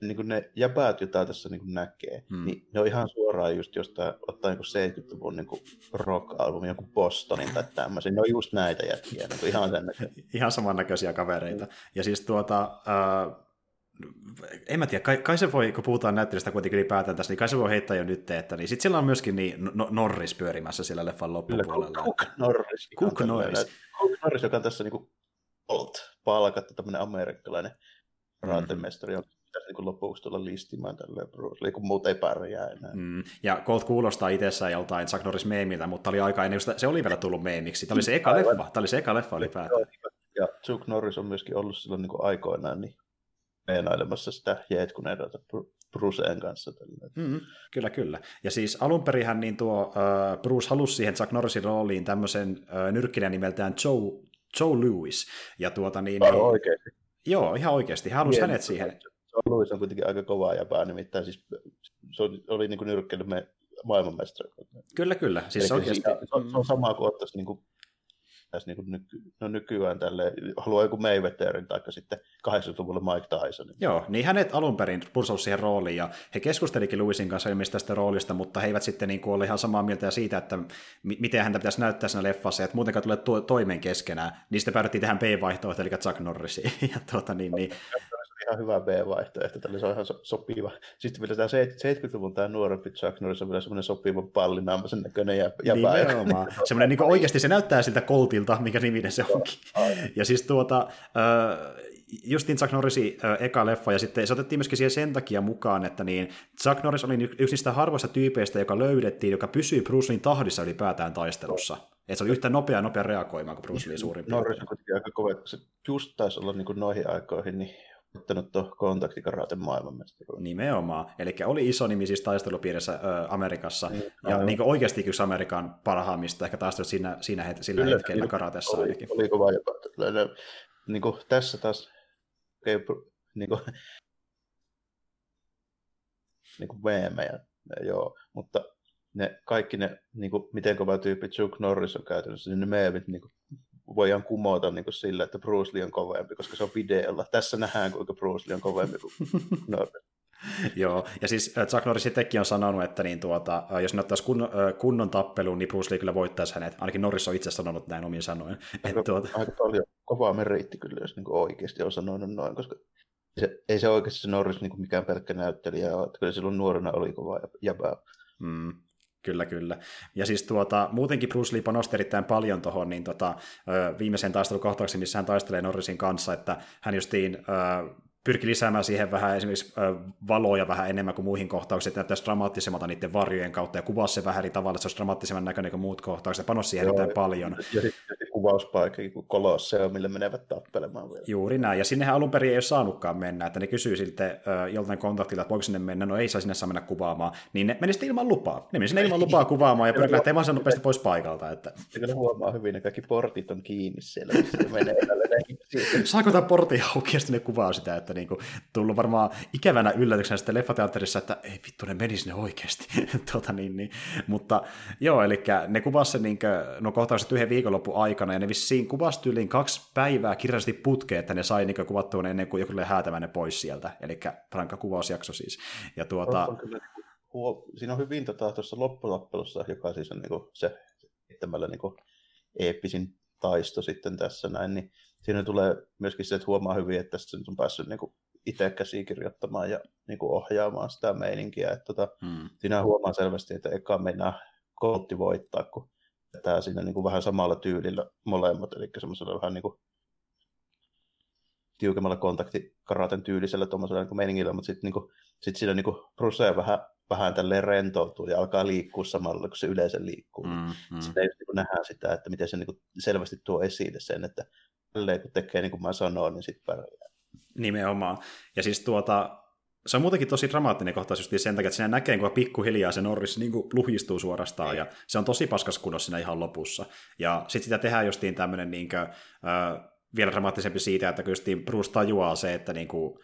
B: niin kuin ne jäpäät, joita tässä niin kuin näkee, hmm. niin ne on ihan suoraan just jostain, ottaa niin 70-luvun niin rock-albumi, joku Bostonin tai tämmöisen. Ne on just näitä jätkiä, niin ihan sen
A: Ihan samannäköisiä kavereita. Hmm. Ja siis tuota, äh, en mä tiedä, kai, kai se voi, kun puhutaan näyttelystä kuitenkin ylipäätään tässä, niin kai se voi heittää jo nyt, että niin sitten sillä on myöskin niin no, Norris pyörimässä siellä leffan loppupuolella.
B: Cook Norris.
A: Cook Norris.
B: Cook Norris, joka on tässä niin kuin palkattu, tämmöinen amerikkalainen mm. raatemestari, mm pitäisi niin lopuksi tulla listimään tälle Bruce Lee, kun muut ei pärjää enää.
A: Mm. Ja Colt kuulostaa itsessään joltain Chuck Norris meemiltä, mutta oli aika ennen, se oli vielä tullut meemiksi. Tämä oli se eka Aivan. leffa, tämä oli se eka leffa ylipäätään.
B: Ja Chuck Norris on myöskin ollut silloin niin aikoinaan niin meenailemassa sitä Jeetkuneidota Bruceen kanssa.
A: Mm, kyllä, kyllä. Ja siis alunperinhän niin tuo uh, Bruce halusi siihen Chuck Norrisin rooliin tämmöisen nyrkkinä nimeltään Joe, Joe Lewis. Ja tuota niin...
B: niin oikeasti.
A: Joo, ihan oikeasti. Hän halusi hänet siihen.
B: John Lewis on kuitenkin aika kova jäpää, nimittäin siis se oli niin nyrkkeilymme maailmanmestari.
A: Kyllä, kyllä. Siis
B: se, oikeasti... se, on, se on sama kuin ottaisi niin kuin niin kuin nyky, no nykyään tälle, haluaa joku Mayweatherin tai sitten 80-luvulla Mike Tyson.
A: Joo, niin hänet alun perin pursolsi siihen rooliin ja he keskustelikin Louisin kanssa ilmeisesti tästä roolista, mutta he eivät sitten niin kuin ole ihan samaa mieltä siitä, että m- miten häntä pitäisi näyttää siinä leffassa, että muutenkaan tulee to- toimeen keskenään. Niin sitten päädyttiin tähän B-vaihtoehtoon, eli Chuck Norrisiin. ja tuota, niin, niin,
B: ihan hyvä B-vaihtoehto, tälle se on ihan so- sopiva. Sitten vielä tämä 70-luvun tämä nuorempi Chuck Norris on vielä semmoinen sopiva pallinaamaisen näköinen ja, ja
A: Nimenomaan. semmoinen niin oikeasti se näyttää siltä koltilta, mikä niminen se onkin. Ja siis tuota, justiin Chuck Norrisin eka leffa, ja sitten se otettiin myöskin siihen sen takia mukaan, että niin Chuck Norris oli yksi niistä harvoista tyypeistä, joka löydettiin, joka pysyy Bruce Leein tahdissa ylipäätään taistelussa. Että se oli yhtä nopea nopea reagoimaan kuin Bruce Lee suurin
B: Norris on kuitenkin aika kova, se just taisi olla niin kuin noihin aikoihin, niin ottanut tuon kontaktikaraaten maailmanmestaruuden.
A: Nimenomaan. Eli oli iso nimi siis taistelupiirissä ö, Amerikassa, niin, ja aivan. niin oikeasti yksi Amerikan parhaimmista ehkä taistelut siinä, siinä het- sillä Kyllä, hetkellä niin, karatessa
B: oli,
A: ainakin.
B: Oli kova jopa. Niin kuin tässä taas okay, niin kuin, niin kuin meemejä, joo, mutta ne, kaikki ne, niin kuin, miten kova tyyppi Chuck Norris on käytännössä, niin ne meemit niin kuin, voidaan kumota niin kuin sillä, että Bruce Lee on kovempi, koska se on videolla. Tässä nähdään, kuinka Bruce Lee on kovempi kuin Norris.
A: Joo, ja siis äh, Chuck Norris itsekin on sanonut, että niin tuota, äh, jos ne ottaisi kun, äh, kunnon tappeluun, niin Bruce Lee kyllä voittaisi hänet. Ainakin Norris on itse sanonut näin omin sanoen.
B: Aika, tuota... aika paljon kovaa meriitti kyllä, jos niin oikeasti on sanonut noin, koska se, ei se oikeasti se Norris niin mikään pelkkä näyttelijä ole, että kyllä silloin nuorena oli kova jäbää.
A: Mm. Kyllä, kyllä. Ja siis tuota, muutenkin Bruce Lee panosti erittäin paljon tuohon niin tota, viimeiseen taistelukohtaukseen, missä hän taistelee Norrisin kanssa, että hän justiin pyrki lisäämään siihen vähän esimerkiksi valoja vähän enemmän kuin muihin kohtauksiin, että näyttäisi dramaattisemmalta niiden varjojen kautta ja kuvasi se vähän eri tavalla, että se olisi dramaattisemman näköinen kuin muut kohtaukset, panos siihen erittäin paljon.
B: Ja sitten kuvauspaikka, kun Kolosseumille menevät tappelemaan vielä.
A: Juuri näin, ja sinnehän alun perin ei ole saanutkaan mennä, että ne kysyy uh, joltain kontaktilla, että voiko sinne mennä, no ei saa sinne saa mennä kuvaamaan, niin ne meni sitten ilman lupaa. Ne meni sinne ilman lupaa kuvaamaan ja pyrkivät lähteä vaan nopeasti pois paikalta. Että...
B: Kyllä huomaa hyvin, että kaikki portit on kiinni siellä, missä menee
A: Saako tämä portti auki ja sitten ne kuvaa sitä, että niinku, tullut varmaan ikävänä yllätyksenä sitten leffateatterissa, että ei vittu, ne meni sinne oikeasti. tota, niin, niin. Mutta joo, eli ne kuvasivat sen niin kuin, no kohtaukset yhden viikonlopun aikana, ja ne vissiin kuvasi tyyliin kaksi päivää kirjallisesti putkeen, että ne sai niin kuvattua ennen kuin joku häätämään ne pois sieltä. Eli rankka kuvausjakso siis. Ja tuota...
B: On kyllä, niinku huo... Siinä on hyvin tota, tuossa lopputappelussa, joka siis on niin kuin se heittämällä niin kuin eeppisin taisto sitten tässä näin, niin siinä tulee myöskin se, että huomaa hyvin, että tässä on päässyt niin kuin itse käsikirjoittamaan ja niin kuin ohjaamaan sitä meininkiä. Että tota, hmm. Siinä huomaa selvästi, että eka mennään koltti voittaa, kun tämä siinä niin kuin vähän samalla tyylillä molemmat, eli semmoisella vähän niin kuin tiukemmalla kontaktikaraten tyylisellä tuommoisella niin meiningillä, mutta sitten niin sit siinä niin Bruce vähän, vähän tälleen rentoutuu ja alkaa liikkua samalla, kun se yleensä liikkuu. Mm, mm. Sitten niin nähdään sitä, että miten se niin kuin selvästi tuo esille sen, että kun tekee niin kuin mä sanoin, niin sitten pärjää.
A: Nimenomaan. Ja siis tuota, se on muutenkin tosi dramaattinen kohtaus just sen takia, että siinä näkee, kun pikkuhiljaa se Norris niin kuin luhistuu suorastaan, ja se on tosi paskas kunnossa siinä ihan lopussa. Ja sitten sitä tehdään justiin tämmöinen niin kuin, äh, vielä dramaattisempi siitä, että kun justiin Bruce tajuaa se, että niin kuin,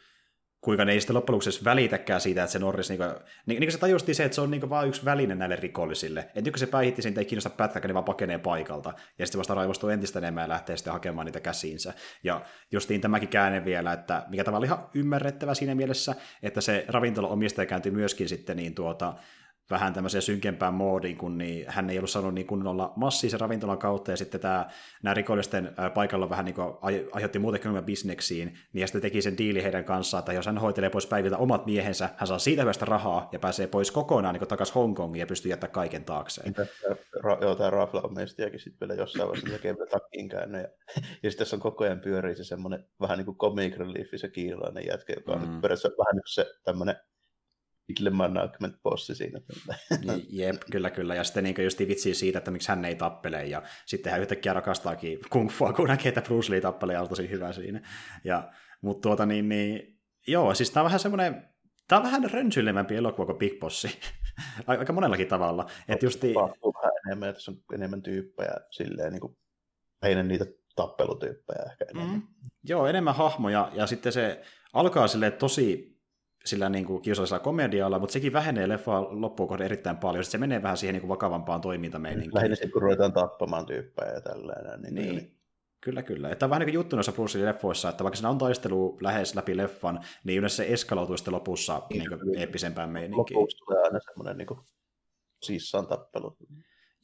A: kuinka ne ei sitten loppujen lopuksi välitäkään siitä, että se Norris, niin kuin, niin, niin se tajusti se, että se on niin vain yksi väline näille rikollisille. Että nyt kun se päihitti sen, ei kiinnosta pätkäkään, niin vaan pakenee paikalta. Ja sitten vasta raivostuu entistä enemmän ja lähtee sitten hakemaan niitä käsiinsä. Ja justiin tämäkin käänne vielä, että mikä tavallaan ihan ymmärrettävä siinä mielessä, että se ravintola omistaja kääntyi myöskin sitten niin tuota, vähän tämmöiseen synkempään moodiin, kun niin hän ei ollut saanut niin kunnolla massiisen ravintolan kautta, ja sitten tämä, nämä rikollisten paikalla vähän niin kuin aiheutti muutenkin ongelmia bisneksiin, niin ja sitten teki sen diili heidän kanssaan, että jos hän hoitelee pois päiviltä omat miehensä, hän saa siitä hyvästä rahaa ja pääsee pois kokonaan niin takaisin Hongkongiin ja pystyy jättämään kaiken taakseen.
B: Ra- joo, tämä Rafla on meistiäkin sitten vielä jossain vaiheessa tekee vielä takkiin käynyt, ja, ja sitten tässä on koko ajan pyörii se semmoinen vähän niin kuin comic relief, se kiilainen jätkä, joka on mm. periaatteessa vähän niin kuin se tämmöinen Little Management bossi siinä.
A: Jep, kyllä, kyllä. Ja sitten niin just vitsii siitä, että miksi hän ei tappele. Ja sitten hän yhtäkkiä rakastaakin kung fua, kun näkee, että Bruce Lee tappelee ja on tosi hyvä siinä. Ja, mutta tuota niin, niin, joo, siis tämä on vähän semmoinen, tämä on vähän rönsyilevämpi elokuva kuin Big Bossi. Aika monellakin tavalla. Että justi...
B: vähän enemmän, tässä on enemmän tyyppejä silleen, niin kuin, ei niitä tappelutyyppejä ehkä enemmän. Mm.
A: Joo, enemmän hahmoja, ja sitten se alkaa silleen tosi sillä niin kuin kiusallisella komedialla, mutta sekin vähenee leffa loppuun kohden erittäin paljon. Sitten se menee vähän siihen niin kuin vakavampaan toimintameininkiin.
B: Lähinnä sitten, kun ruvetaan tappamaan tyyppejä ja tällainen.
A: Niin, niin. Kyllä, kyllä. Tämä on vähän niin kuin juttu noissa Bruce leffoissa, että vaikka siinä on taistelu lähes läpi leffan, niin yleensä se eskaloituu sitten lopussa niin, niin kuin eeppisempään meininkiin.
B: Lopuksi tulee aina semmoinen niin kuin sissan tappelu.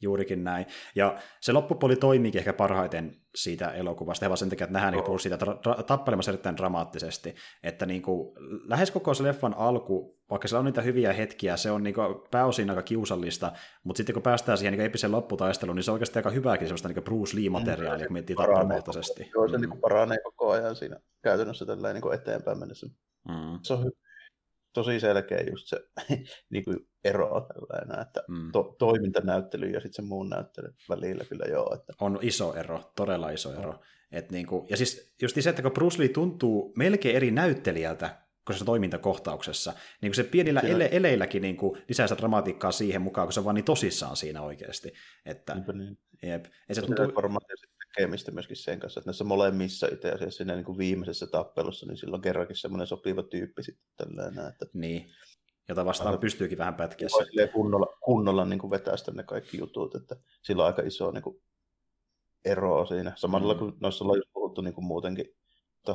A: Juurikin näin. Ja se loppupuoli toimiikin ehkä parhaiten siitä elokuvasta, vaan sen takia, että nähdään niin siitä tra- tappelemassa erittäin dramaattisesti. Että niin kuin, lähes koko se leffan alku, vaikka se on niitä hyviä hetkiä, se on niin kuin, pääosin aika kiusallista, mutta sitten kun päästään siihen niin episen lopputaisteluun, niin se on oikeasti aika hyvääkin sellaista niin Bruce Lee-materiaalia, mm, kun miettii tappelukohtaisesti.
B: Joo, se mm. niin paranee koko ajan siinä käytännössä tällä niin eteenpäin mennessä. Mm. Se on tosi selkeä just se niin kuin ero tällainen, että mm. to, toimintanäyttely ja sitten se muun näyttely välillä kyllä joo. Että...
A: On iso ero, todella iso ero. Et niin kuin, ja siis just se, että kun Bruce Lee tuntuu melkein eri näyttelijältä kun se toimintakohtauksessa, niin kuin se pienillä ele- eleilläkin niin kuin lisää sitä dramatiikkaa siihen mukaan, kun se on vaan niin tosissaan siinä oikeasti. Että,
B: niin. jep. Ja se tuntuu... Varmaan tekemistä myöskin sen kanssa, että näissä molemmissa itse asiassa siinä niin kuin viimeisessä tappelussa, niin silloin kerrankin semmoinen sopiva tyyppi sitten tällainen. Että...
A: Niin, jota vastaan Aina, pystyykin vähän pätkiä.
B: kunnolla, kunnolla niin kuin vetää sitten ne kaikki jutut, että sillä on aika iso niin kuin, ero siinä. Samalla mm. kuin noissa just puhuttu niin kuin muutenkin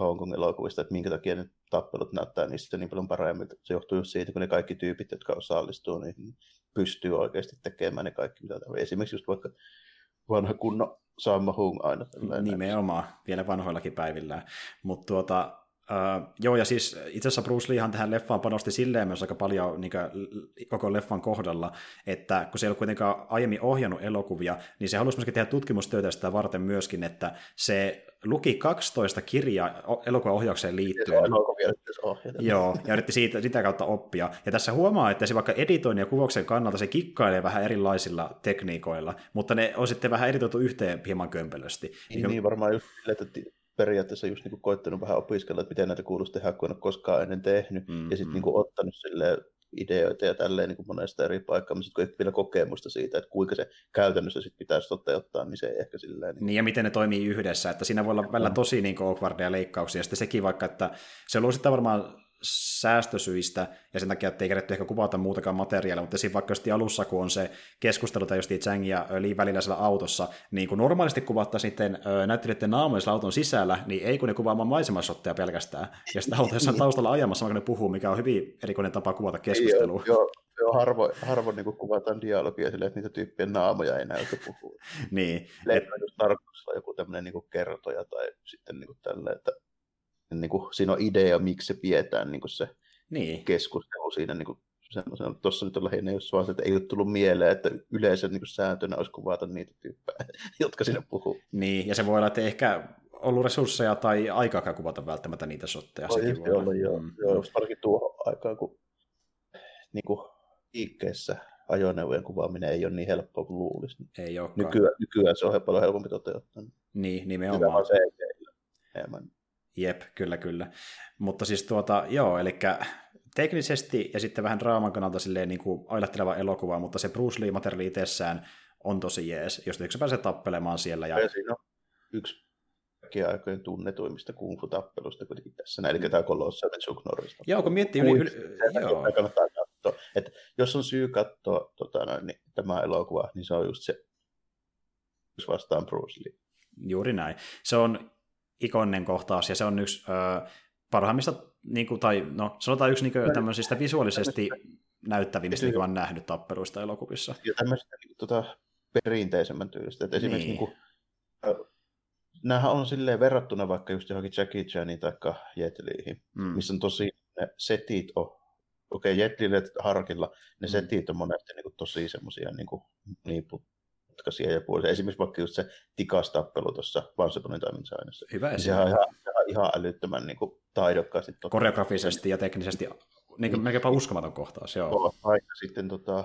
B: Hongkong elokuvista, että minkä takia ne tappelut näyttää niistä niin paljon paremmin. Se johtuu just siitä, kun ne kaikki tyypit, jotka osallistuu, niin pystyy oikeasti tekemään ne kaikki, mitä tarvitsee. Esimerkiksi just vaikka vanha kunnon Samma Hung aina.
A: Nimenomaan, vielä vanhoillakin päivillä. Mutta tuota, Uh, joo, ja siis itse asiassa Bruce Leehan tähän leffaan panosti silleen myös aika paljon niin kuin, koko leffan kohdalla, että kun se ei ole kuitenkaan aiemmin ohjannut elokuvia, niin se halusi myöskin tehdä tutkimustöitä sitä varten myöskin, että se luki 12 kirjaa elokuvaohjaukseen liittyen. Joo, ja yritti siitä, sitä kautta oppia. Ja tässä huomaa, että se vaikka editoinnin ja kuvauksen kannalta se kikkailee vähän erilaisilla tekniikoilla, mutta ne on sitten vähän editoitu yhteen hieman kömpelösti.
B: Niin, niin varmaan just että periaatteessa just niin koittanut vähän opiskella, että miten näitä kuuluisi tehdä, kun en ole koskaan ennen tehnyt, mm, ja sitten mm. niin ottanut silleen ideoita ja tälleen niin kuin monesta eri paikkaa, mutta sitten kun ei vielä kokemusta siitä, että kuinka se käytännössä sitten pitäisi toteuttaa, niin se ei ehkä silleen...
A: Niin, niin ja miten ne toimii yhdessä, että siinä voi olla välillä tosi niin awkwardia leikkauksia, ja sitten sekin vaikka, että se luo sitten varmaan säästösyistä ja sen takia, että ei kerätty ehkä kuvata muutakaan materiaalia, mutta siinä vaikka alussa, kun on se keskustelu tai just Chang ja Lee välillä siellä autossa, niin kun normaalisti kuvattaisiin sitten näyttelijöiden naamoja auton sisällä, niin ei kun ne kuvaamaan maisemasotteja pelkästään, ja sitä autossa on taustalla ajamassa, kun ne puhuu, mikä on hyvin erikoinen tapa kuvata keskustelua.
B: Joo, joo, harvoin, harvo niin kuvataan dialogia silleen, että niitä tyyppien naamoja ei näytä puhua.
A: niin.
B: Leffa just tarkoittaa joku tämmöinen niin kertoja tai sitten niin kuin tälleen, että niin kuin, siinä on idea, miksi se pidetään niin kuin se niin. keskustelu siinä niin kuin, Tuossa nyt on lähinnä just vaan, että ei ole tullut mieleen, että yleensä niin kuin sääntönä olisi kuvata niitä tyyppejä, jotka sinne puhuu.
A: Niin, ja se voi olla, että ehkä ollut resursseja tai aikaa kuvata välttämättä niitä shotteja.
B: Voi sekin voi olla, joo. Mm. joo varsinkin tuohon aikaan, kun niin kuin liikkeessä ajoneuvojen kuvaaminen ei ole niin helppoa kuin luulisi.
A: Ei olekaan.
B: Nykyään, nykyään se on paljon helpompi toteuttaa.
A: Niin, nimenomaan.
B: Hyvä on se,
A: Jep, kyllä, kyllä. Mutta siis tuota, joo, eli teknisesti ja sitten vähän draaman kannalta silleen niin kuin ailahteleva elokuva, mutta se Bruce Lee-materiaali itsessään on tosi jees, jos yksi pääsee tappelemaan siellä. Ja...
B: ja siinä on yksi kaikkien aikojen tunnetuimmista kung fu-tappelusta kuitenkin tässä, eli mm. tämä Colossal Chuck Norris.
A: Joo, kun miettii yli... yli joo.
B: kannattaa katsoa. Että jos on syy katsoa tota, noin, niin, tämä elokuva, niin se on just se vastaan Bruce Lee.
A: Juuri näin. Se on ikoninen kohtaus, ja se on yksi ö, parhaimmista, niin kuin, tai no, sanotaan yksi niin kuin, tämmöisistä visuaalisesti näyttävimmistä, mikä on nähnyt tappeluista elokuvissa.
B: Ja tämmöistä niin, tota, perinteisemmän tyylistä. Että esimerkiksi niin. Niin kuin, on silleen verrattuna vaikka just johonkin Jackie Chanin tai Jet Liihin, mm. missä on tosi ne setit on okei, okay, Jetlille harkilla, ne mm. setit on monesti niin kuin, tosi semmoisia niin, kuin, niin monimutkaisia ja puolisia. Esimerkiksi vaikka just se tikastappelu tuossa Once Upon a Time
A: Hyvä
B: niin Sehän on ihan, ihan, ihan älyttömän niin kuin, taidokkaasti.
A: Koreografisesti ja teknisesti niin kuin, melkeinpä uskomaton kohtaus. Joo.
B: Vaikka sitten tota,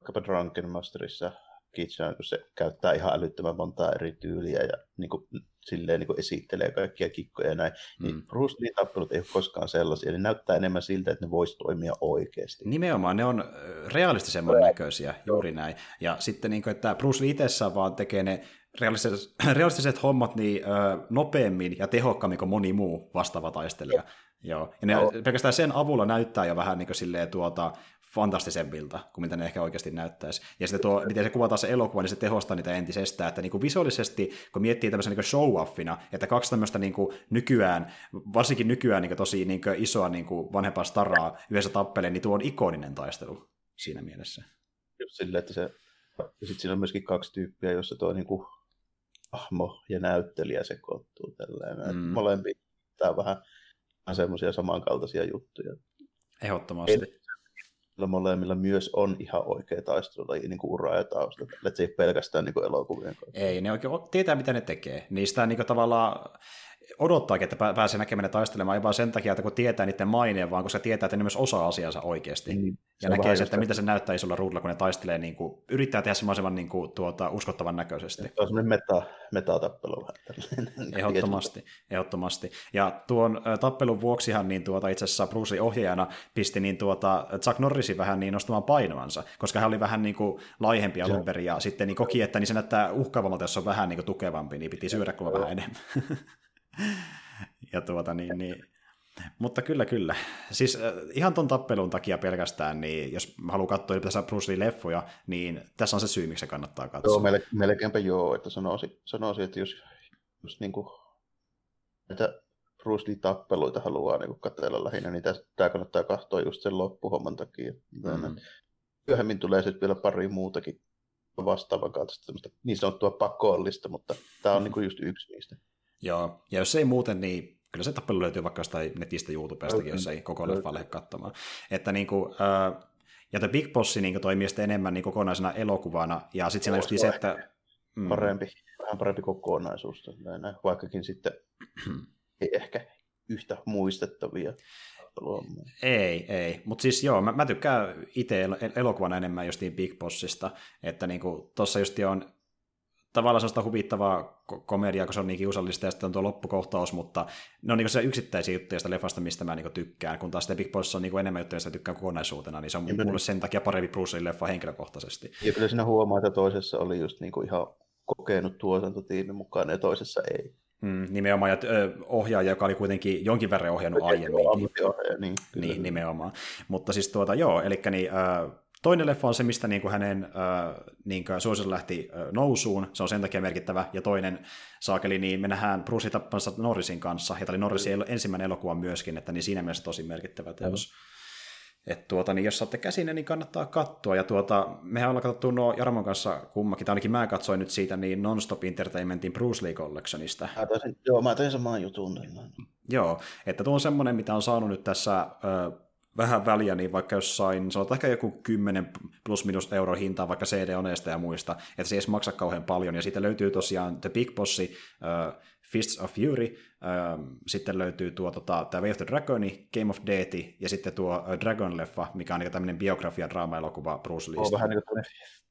B: vaikkapa Drunken Masterissa Kitchen, kun se käyttää ihan älyttömän montaa eri tyyliä ja niin kuin, silleen niin kuin esittelee kaikkia kikkoja ja näin, niin mm. niin Bruce Lee-tappelut ei ole koskaan sellaisia, eli näyttää enemmän siltä, että ne voisi toimia oikeasti.
A: Nimenomaan, ne on realistisemman näköisiä, juuri näin. Ja sitten, niin kuin, että Bruce Lee itsessään vaan tekee ne realistiset, realistiset hommat niin ö, nopeammin ja tehokkaammin kuin moni muu vastaava taistelija. Joo. Ja ne, no. pelkästään sen avulla näyttää jo vähän niin kuin silleen, tuota, fantastisemmilta kuin mitä ne ehkä oikeasti näyttäisi. Ja sitten tuo, miten se kuvataan se elokuva, niin se tehostaa niitä entisestään, että niin kuin visuaalisesti, kun miettii tämmöisen niin show-offina, että kaksi tämmöistä niin kuin nykyään, varsinkin nykyään niin kuin tosi niin kuin isoa niin kuin vanhempaa staraa yhdessä tappeleen, niin tuo on ikoninen taistelu siinä mielessä.
B: Just silleen, että se, ja sitten siinä on myöskin kaksi tyyppiä, jossa tuo niin kuin ahmo ja näyttelijä sekoittuu tälleen. Mm. Molempi tämä on vähän semmoisia samankaltaisia juttuja.
A: Ehdottomasti
B: molemmilla myös on ihan oikea taistelulaji niin ura ja tausta, että se ei pelkästään niin kuin elokuvien kanssa.
A: Ei, ne oikein tietää, mitä ne tekee. Niistä niin kuin, tavallaan odottaakin, että pääsee näkemään ne taistelemaan, ei vaan sen takia, että kun tietää niiden maineen, vaan koska tietää, että ne myös osaa asiansa oikeasti. Mm, ja näkee se, että mitä se näyttää isolla ruudulla, kun ne taistelee, niin kuin, yrittää tehdä semmoisen niin kuin, tuota, uskottavan näköisesti. Se
B: on semmoinen meta, metatappelu.
A: ehdottomasti, ehdottomasti. Ja tuon tappelun vuoksihan niin tuota, itse asiassa Bruce ohjaajana pisti niin tuota, Chuck Norrisin vähän niin nostamaan painoansa, koska hän oli vähän niin kuin laihempi alun perin, ja sitten niin koki, että niin se näyttää uhkaavammalta, jos on vähän niin kuin tukevampi, niin piti syödä kuin vähän enemmän. ja tuota niin, niin mutta kyllä, kyllä. Siis äh, ihan ton tappelun takia pelkästään, niin jos haluaa katsoa ylipäänsä Bruce Lee-leffoja, niin tässä on se syy, miksi se kannattaa katsoa.
B: Joo, melke, melkeinpä joo, että sanoisin, sanoisin että jos, jos niin kuin, että Bruce Lee-tappeluita haluaa niin katsella lähinnä, niin tämä kannattaa katsoa just sen loppuhomman takia. Mm. Myöhemmin tulee sitten vielä pari muutakin vastaavan kaltaista niin sanottua pakollista, mutta tämä on mm. niin kuin just yksi niistä.
A: Joo, ja jos ei muuten, niin kyllä se tappelu löytyy vaikka jostain netistä YouTubestakin, jos ei koko leffa lähde katsomaan. Että niin kuin, äh, ja The Big Boss niin toimii sitten enemmän niin kokonaisena elokuvana, ja sitten siinä just se, että...
B: Mm. Parempi, vähän parempi kokonaisuus, näin, vaikkakin sitten ei ehkä yhtä muistettavia.
A: Ei, ei. Mutta siis joo, mä, mä tykkään itse elokuvana enemmän justiin Big Bossista, että niinku, tuossa just on tavallaan sellaista huvittavaa komediaa, kun se on niin kiusallista, ja sitten on tuo loppukohtaus, mutta ne on niin se yksittäisiä juttuja sitä leffasta, mistä mä niin tykkään, kun taas The Big Boss on niin enemmän juttuja, joista tykkään kokonaisuutena, niin se on mulle sen takia parempi Bruce leffa henkilökohtaisesti.
B: Ja kyllä siinä huomaa, että toisessa oli just niin kuin ihan kokenut tuotantotiimi mukaan, ja toisessa ei.
A: Mm, nimenomaan, ja ohjaaja, joka oli kuitenkin jonkin verran ohjannut aiemmin. Niin, niin, nimenomaan. Mutta siis tuota, joo, eli niin, äh, Toinen leffa on se, mistä niin kuin hänen äh, niin kuin suosio lähti äh, nousuun, se on sen takia merkittävä, ja toinen saakeli, niin me nähdään Bruce tappamassa Norrisin kanssa, ja tämä oli Norrisin mm. ensimmäinen elokuva myöskin, että niin siinä mielessä tosi merkittävä teos. Mm. Et tuota, niin jos saatte käsin, niin kannattaa katsoa. Ja tuota, mehän ollaan katsottu nuo Jarmon kanssa kummakin, tai ainakin mä katsoin nyt siitä niin Non-Stop Entertainmentin Bruce Lee Collectionista.
B: Mä taisin, joo, mä tein saman jutun.
A: Joo, että tuo on semmoinen, mitä on saanut nyt tässä ö, vähän väliä, niin vaikka jossain, sanotaan ehkä joku 10 plus minus euro hintaa vaikka CD-oneista ja muista, että se ei edes maksa kauhean paljon, ja siitä löytyy tosiaan The Big Bossi, uh, Fists of Fury, uh, sitten löytyy tuo tota, tämä Way of the Dragoni, Game of Death, ja sitten tuo uh, Dragon-leffa, mikä on niin tämmöinen biografia draama-elokuva Bruce Lee.
B: On vähän niin kuin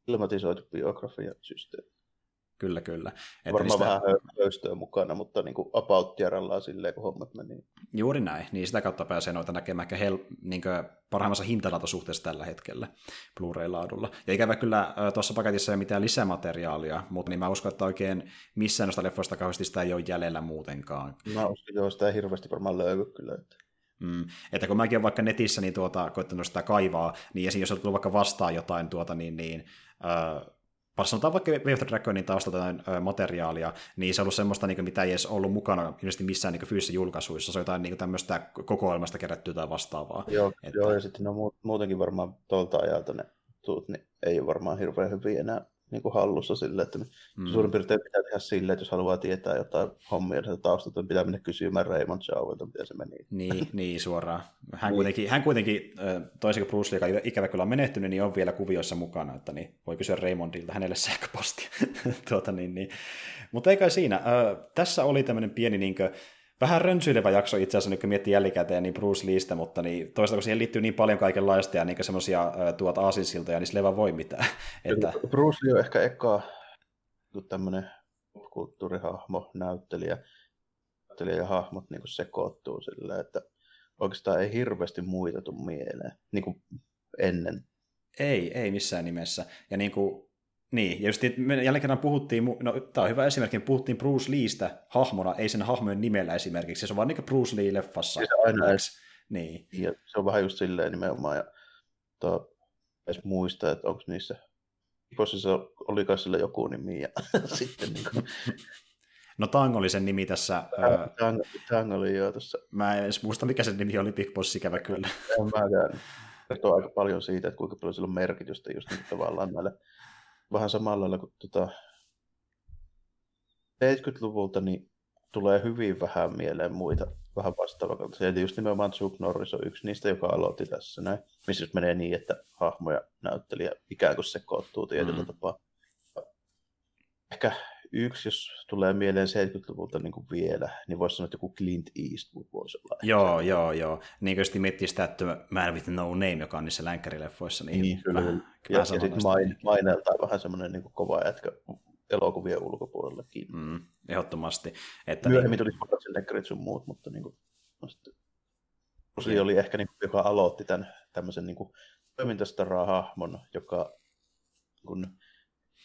B: filmatisoitu biografia-systeemi.
A: Kyllä, kyllä.
B: Että Varmaan niistä... vähän höystöä mukana, mutta niin kuin about silleen, kun hommat meni.
A: Juuri näin, niin sitä kautta pääsee noita näkemään ehkä hel... niin parhaimmassa hintalaatusuhteessa tällä hetkellä Blu-ray-laadulla. Ja ikävä kyllä tuossa paketissa ei ole mitään lisämateriaalia, mutta niin mä uskon, että oikein missään noista leffoista kauheasti sitä ei ole jäljellä muutenkaan.
B: Mä uskon, että sitä ei hirveästi varmaan löydy kyllä. Että...
A: Mm. Että kun mäkin olen vaikka netissä niin tuota, koittanut sitä kaivaa, niin jos on tullut vaikka vastaan jotain tuota, niin, niin äh, sanotaan vaikka Way of the Dragonin taustalta jotain materiaalia, niin se on ollut semmoista, niin kuin, mitä ei edes ollut mukana ilmeisesti missään niin fyysisissä julkaisuissa. Se on jotain niin tämmöistä kokoelmasta kerättyä tai vastaavaa.
B: Joo, että... joo ja sitten no, muutenkin varmaan tuolta ajalta ne tuut, niin ei ole varmaan hirveän hyviä enää niin kuin hallussa sille, että mm. suurin piirtein pitää tehdä silleen, että jos haluaa tietää jotain hommia niin taustalta, niin pitää mennä kysymään Raymond Chauvilta, miten se meni.
A: Niin, niin suoraan. Hän niin. kuitenkin, hän kuitenkin toisin kuin Bruce Lee, joka ikävä kyllä on menehtynyt, niin on vielä kuvioissa mukana, että niin voi kysyä Raymondilta hänelle sähköpostia. tuota, niin, niin. Mutta ei kai siinä. Tässä oli tämmöinen pieni niin kuin, vähän rönsyilevä jakso itse asiassa, nyt kun miettii jälkikäteen, niin Bruce Leestä, mutta niin, toisaalta kun siihen liittyy niin paljon kaikenlaista ja niin semmoisia tuota aasinsiltoja, niin sille voi mitään.
B: että... Bruce Lee on ehkä eka tämmöinen kulttuurihahmo, näyttelijä, näyttelijä ja hahmot niin sekoittuu silleen, että oikeastaan ei hirveästi muita tule mieleen, niin kuin ennen.
A: Ei, ei missään nimessä. Ja niin kuin Niin, ja just me jälleen kerran puhuttiin, no tämä on hyvä esimerkki, puhuttiin Bruce Leestä hahmona, ei sen hahmojen nimellä esimerkiksi, se on vaan niin kuin Bruce Lee-leffassa.
B: Se aina
A: X. Niin.
B: Ja se on vähän just silleen nimenomaan, ja to, edes muista, että onko niissä, koska se oli kai sillä joku nimi, ja sitten niin kuin...
A: No Tang oli sen nimi tässä.
B: Tang, Tang oli jo tuossa.
A: Mä en edes muista, mikä sen nimi oli, Big Boss ikävä kyllä.
B: En mäkään. Kertoo aika paljon siitä, että kuinka paljon sillä on merkitystä just niin tavallaan näille vähän samalla lailla kuin tota 70-luvulta, niin tulee hyvin vähän mieleen muita vähän vastaavakaltaisia. Eli just nimenomaan Chuck Norris on yksi niistä, joka aloitti tässä näin. Missä just menee niin, että hahmo ja näyttelijä ikään kuin sekoittuu tietyllä mm. tapaa. Ehkä yksi, jos tulee mieleen 70-luvulta niin kuin vielä, niin voisi sanoa, että joku Clint Eastwood voisi olla.
A: Joo, se. joo, joo. Niin kuin miettii sitä, että Man with No Name, joka on niissä länkkärileffoissa, niin, niin
B: kyllä. Vähän, ja, ja sitten main, maineeltaan vähän semmoinen niin kuin kova jätkä elokuvien ulkopuolellakin.
A: Mm, ehdottomasti. Että
B: Myöhemmin niin... tuli Schwarzeneggerit sun muut, mutta niin kuin, no sitten, Bruce oli ehkä, niin, joka aloitti tämän tämmöisen niin toimintastaraa-hahmon, joka kun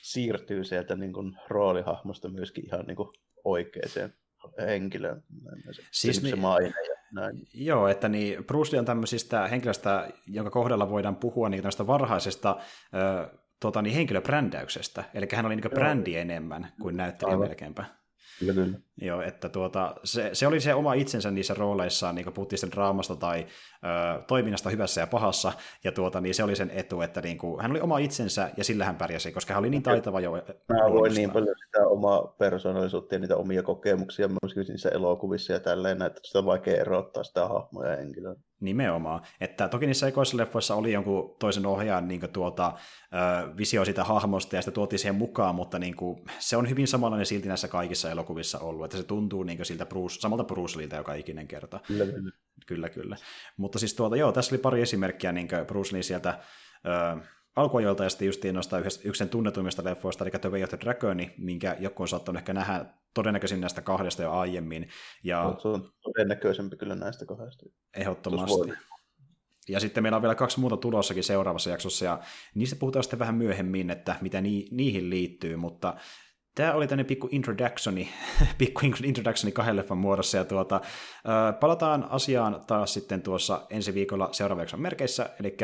B: siirtyy sieltä niin kuin, roolihahmosta myöskin ihan niin kuin, oikeaan henkilöön. Siis niin, se maine ja näin.
A: Joo, että niin Bruce Lee on tämmöisistä henkilöstä, jonka kohdalla voidaan puhua niin tämmöistä varhaisesta ö, tota, niin henkilöbrändäyksestä. Eli hän oli niin brändi enemmän kuin näyttelijä melkeinpä.
B: Kyllä, kyllä.
A: Joo, että tuota, se, se, oli se oma itsensä niissä rooleissaan, niin kuin puhuttiin sen draamasta tai ö, toiminnasta hyvässä ja pahassa, ja tuota, niin se oli sen etu, että niin kuin, hän oli oma itsensä, ja sillä hän pärjäsi, koska hän oli niin taitava jo.
B: Mä voin niin paljon sitä omaa persoonallisuutta ja niitä omia kokemuksia myöskin niissä elokuvissa ja tälleen, että sitä on vaikea erottaa sitä hahmoja ja henkilöä.
A: Nimenomaan. Että toki niissä ekoissa leffoissa oli jonkun toisen ohjaajan niin tuota, ö, visio sitä hahmosta ja sitä tuotiin siihen mukaan, mutta niin kuin, se on hyvin samanlainen silti näissä kaikissa elokuvissa ollut, että se tuntuu niin siltä Bruce, samalta Bruce Leeltä joka ikinen kerta.
B: Kyllä, kyllä.
A: kyllä, kyllä. Mutta siis tuota, joo, tässä oli pari esimerkkiä niin Bruce Lee sieltä ö, alkuajoilta ja sitten justiin nostaa yksi, yksi sen tunnetuimmista leffoista, eli The Way of the Dragon, minkä joku on saattanut ehkä nähdä todennäköisin näistä kahdesta jo aiemmin. Ja...
B: Se on todennäköisempi kyllä näistä kahdesta.
A: Ehdottomasti. Ja sitten meillä on vielä kaksi muuta tulossakin seuraavassa jaksossa, ja niistä puhutaan sitten vähän myöhemmin, että mitä ni- niihin liittyy, mutta tämä oli tämmöinen pikku introductioni, pikku introductioni kahden leffan muodossa, ja tuota, palataan asiaan taas sitten tuossa ensi viikolla seuraavan jakson merkeissä, eli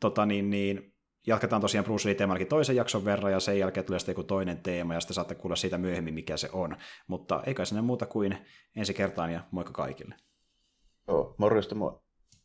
A: tota niin, niin, jatketaan tosiaan Bruce Lee-teemallakin toisen jakson verran, ja sen jälkeen tulee sitten joku toinen teema, ja sitten saatte kuulla siitä myöhemmin, mikä se on. Mutta eikä sinne muuta kuin ensi kertaan, ja moikka kaikille.
B: Joo, morjesta moi.